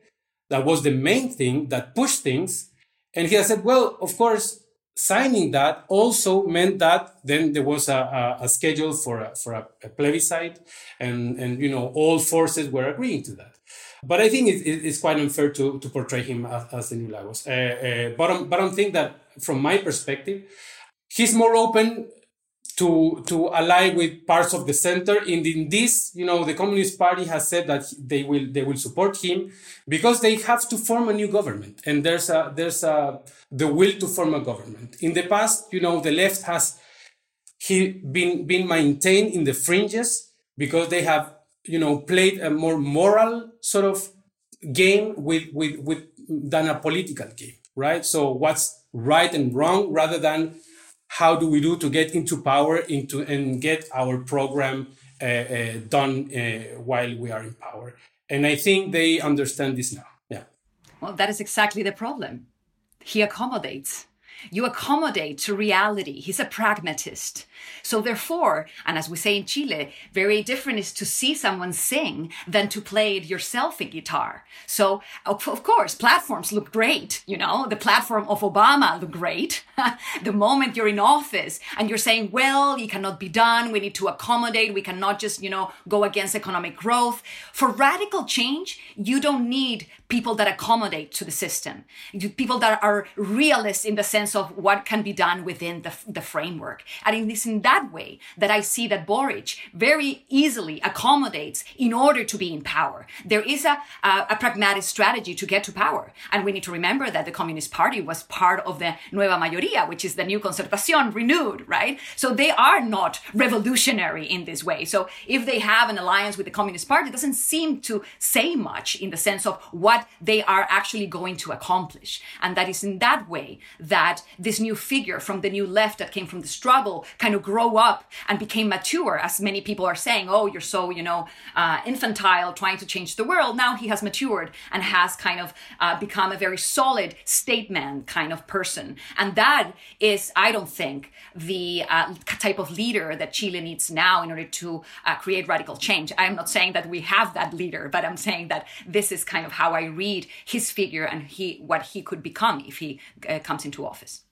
That was the main thing that pushed things. And he has said, well, of course, signing that also meant that then there was a, a, a schedule for a, for a, a, plebiscite and, and, you know, all forces were agreeing to that. But I think it, it, it's quite unfair to, to portray him as, as the new Lagos. Uh, uh, but, I'm, but I think that from my perspective, he's more open to to ally with parts of the center. In, in this, you know, the Communist Party has said that they will they will support him because they have to form a new government, and there's a there's a the will to form a government. In the past, you know, the left has he been been maintained in the fringes because they have you know played a more moral sort of game with with with than a political game, right? So what's right and wrong rather than how do we do to get into power into and get our program uh, uh, done uh, while we are in power. And i think they understand this now. Yeah. Well that is exactly the problem. He accommodates. You accommodate to reality. He's a pragmatist. So therefore, and as we say in Chile, very different is to see someone sing than to play it yourself in guitar. So of course, platforms look great. You know, the platform of Obama looked great. (laughs) the moment you're in office and you're saying, well, it cannot be done. We need to accommodate. We cannot just, you know, go against economic growth. For radical change, you don't need people that accommodate to the system, you, people that are realists in the sense of what can be done within the, the framework. And it is in that way that I see that Boric very easily accommodates in order to be in power. There is a, a, a pragmatic strategy to get to power. And we need to remember that the Communist Party was part of the Nueva Mayoría, which is the new Concertación renewed, right? So they are not revolutionary in this way. So if they have an alliance with the Communist Party, it doesn't seem to say much in the sense of what they are actually going to accomplish. And that is in that way that this new figure from the new left that came from the struggle kind of grow up and became mature, as many people are saying, oh, you're so, you know, uh, infantile trying to change the world. Now he has matured and has kind of uh, become a very solid statesman kind of person. And that is, I don't think, the uh, type of leader that Chile needs now in order to uh, create radical change. I'm not saying that we have that leader, but I'm saying that this is kind of how I read his figure and he what he could become if he uh, comes into office.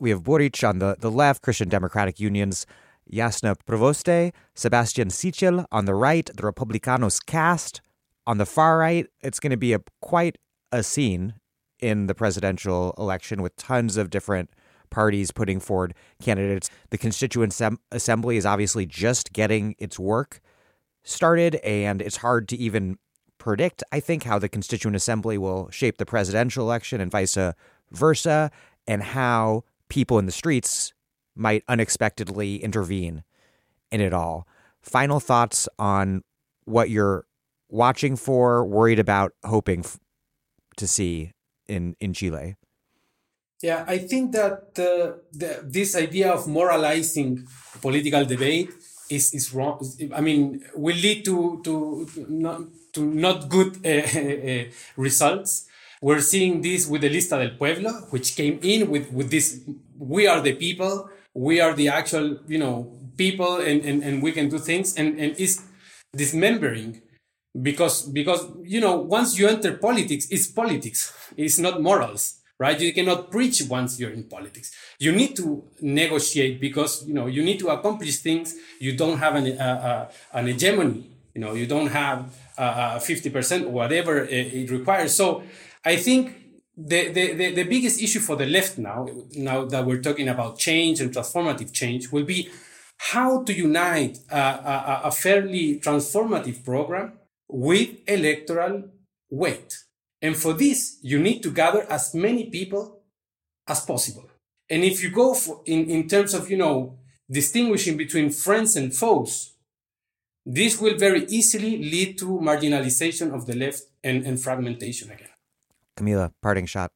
We have Boric on the, the left, Christian Democratic Union's Yasna Provoste, Sebastian Sichel on the right, the Republicanos Kast. On the far right, it's going to be a quite a scene in the presidential election with tons of different parties putting forward candidates. The Constituent Sem- Assembly is obviously just getting its work started, and it's hard to even predict, I think, how the Constituent Assembly will shape the presidential election and vice versa, and how people in the streets might unexpectedly intervene in it all. Final thoughts on what you're watching for, worried about, hoping f- to see in in Chile? Yeah, I think that uh, the, this idea of moralizing political debate is is wrong. I mean, will lead to to not to not good uh, (laughs) results. We're seeing this with the Lista del Pueblo, which came in with with this. We are the people. We are the actual, you know, people, and and, and we can do things. And and is dismembering because because you know once you enter politics it's politics it's not morals right you cannot preach once you're in politics you need to negotiate because you know you need to accomplish things you don't have an, uh, uh, an hegemony you know you don't have uh, 50% or whatever it requires so i think the, the, the, the biggest issue for the left now now that we're talking about change and transformative change will be how to unite a, a, a fairly transformative program with electoral weight. And for this, you need to gather as many people as possible. And if you go for, in, in terms of, you know, distinguishing between friends and foes, this will very easily lead to marginalization of the left and, and fragmentation again. Camila, parting shot.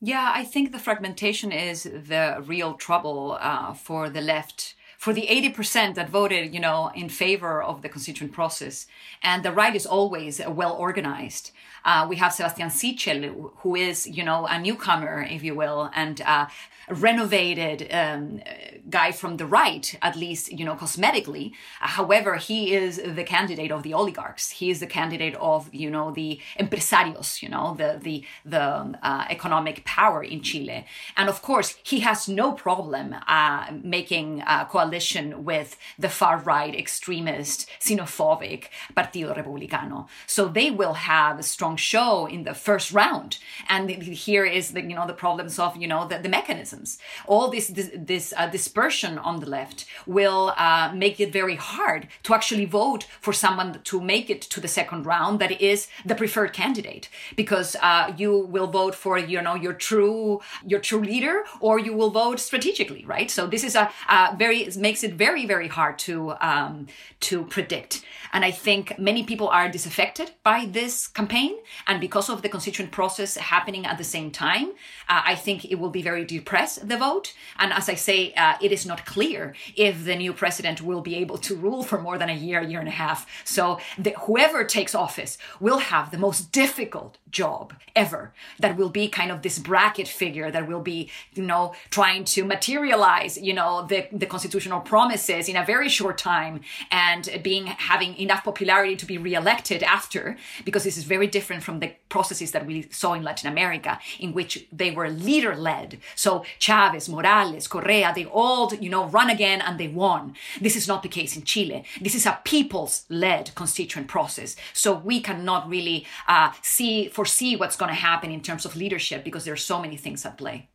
Yeah, I think the fragmentation is the real trouble uh, for the left for the 80% that voted, you know, in favor of the constituent process. And the right is always well organized. Uh, we have Sebastian Sichel, who is, you know, a newcomer, if you will, and uh, renovated um, guy from the right, at least, you know, cosmetically. However, he is the candidate of the oligarchs. He is the candidate of, you know, the empresarios, you know, the, the, the um, uh, economic power in Chile. And of course, he has no problem uh, making a coalition with the far right extremist, xenophobic Partido Republicano. So they will have a strong show in the first round. And here is the, you know, the problems of, you know, the, the mechanism mechanisms. All this this, this uh, dispersion on the left will uh, make it very hard to actually vote for someone to make it to the second round that is the preferred candidate because uh, you will vote for you know your true your true leader or you will vote strategically, right? So this is a, a very makes it very, very hard to um, to predict. And I think many people are disaffected by this campaign, and because of the constituent process happening at the same time, uh, I think it will be very depress the vote. And as I say, uh, it is not clear if the new president will be able to rule for more than a year, year and a half. So the, whoever takes office will have the most difficult job ever. That will be kind of this bracket figure that will be, you know, trying to materialize, you know, the, the constitutional promises in a very short time and being having enough popularity to be reelected after, because this is very different from the processes that we saw in Latin America, in which they were leader led. So Chavez, Morales, Correa, they all, you know, run again and they won. This is not the case in Chile. This is a people's led constituent process. So we cannot really uh, see, foresee what's going to happen in terms of leadership because there are so many things at play.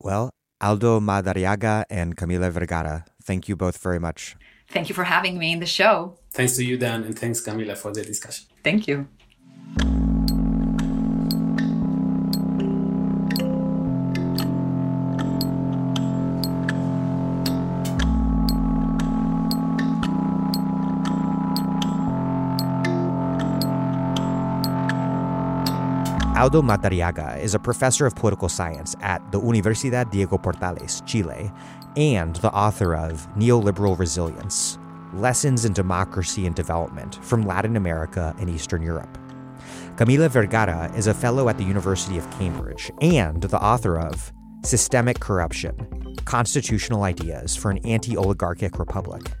Well, Aldo Madariaga and Camila Vergara, thank you both very much. Thank you for having me in the show. Thanks to you, Dan, and thanks, Camila, for the discussion. Thank you. Aldo Madariaga is a professor of political science at the Universidad Diego Portales, Chile, and the author of Neoliberal Resilience Lessons in Democracy and Development from Latin America and Eastern Europe. Camila Vergara is a fellow at the University of Cambridge and the author of Systemic Corruption Constitutional Ideas for an Anti Oligarchic Republic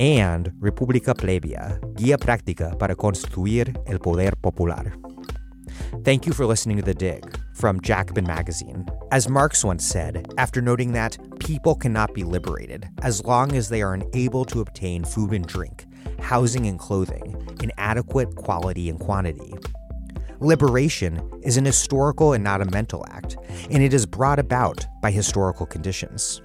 and República Plebeya Guía Práctica para Constituir el Poder Popular. Thank you for listening to The Dig from Jacobin Magazine. As Marx once said, after noting that people cannot be liberated as long as they are unable to obtain food and drink, housing and clothing in adequate quality and quantity. Liberation is an historical and not a mental act, and it is brought about by historical conditions.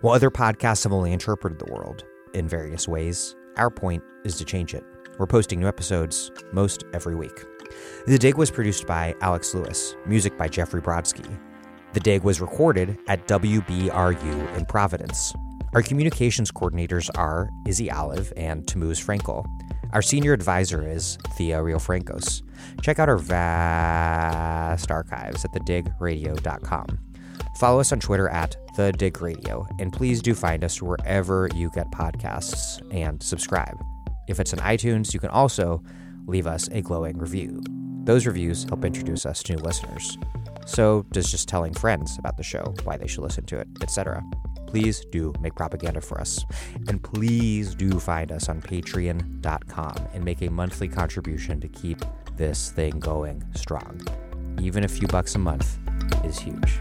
While other podcasts have only interpreted the world in various ways, our point is to change it. We're posting new episodes most every week. The Dig was produced by Alex Lewis, music by Jeffrey Brodsky. The Dig was recorded at WBRU in Providence. Our communications coordinators are Izzy Olive and Tamuz Frankel. Our senior advisor is Thea Riofrancos. Check out our vast archives at thedigradio.com. Follow us on Twitter at The Dig Radio, and please do find us wherever you get podcasts and subscribe. If it's on iTunes, you can also leave us a glowing review. Those reviews help introduce us to new listeners. So does just telling friends about the show, why they should listen to it, etc. Please do make propaganda for us. And please do find us on patreon.com and make a monthly contribution to keep this thing going strong. Even a few bucks a month is huge.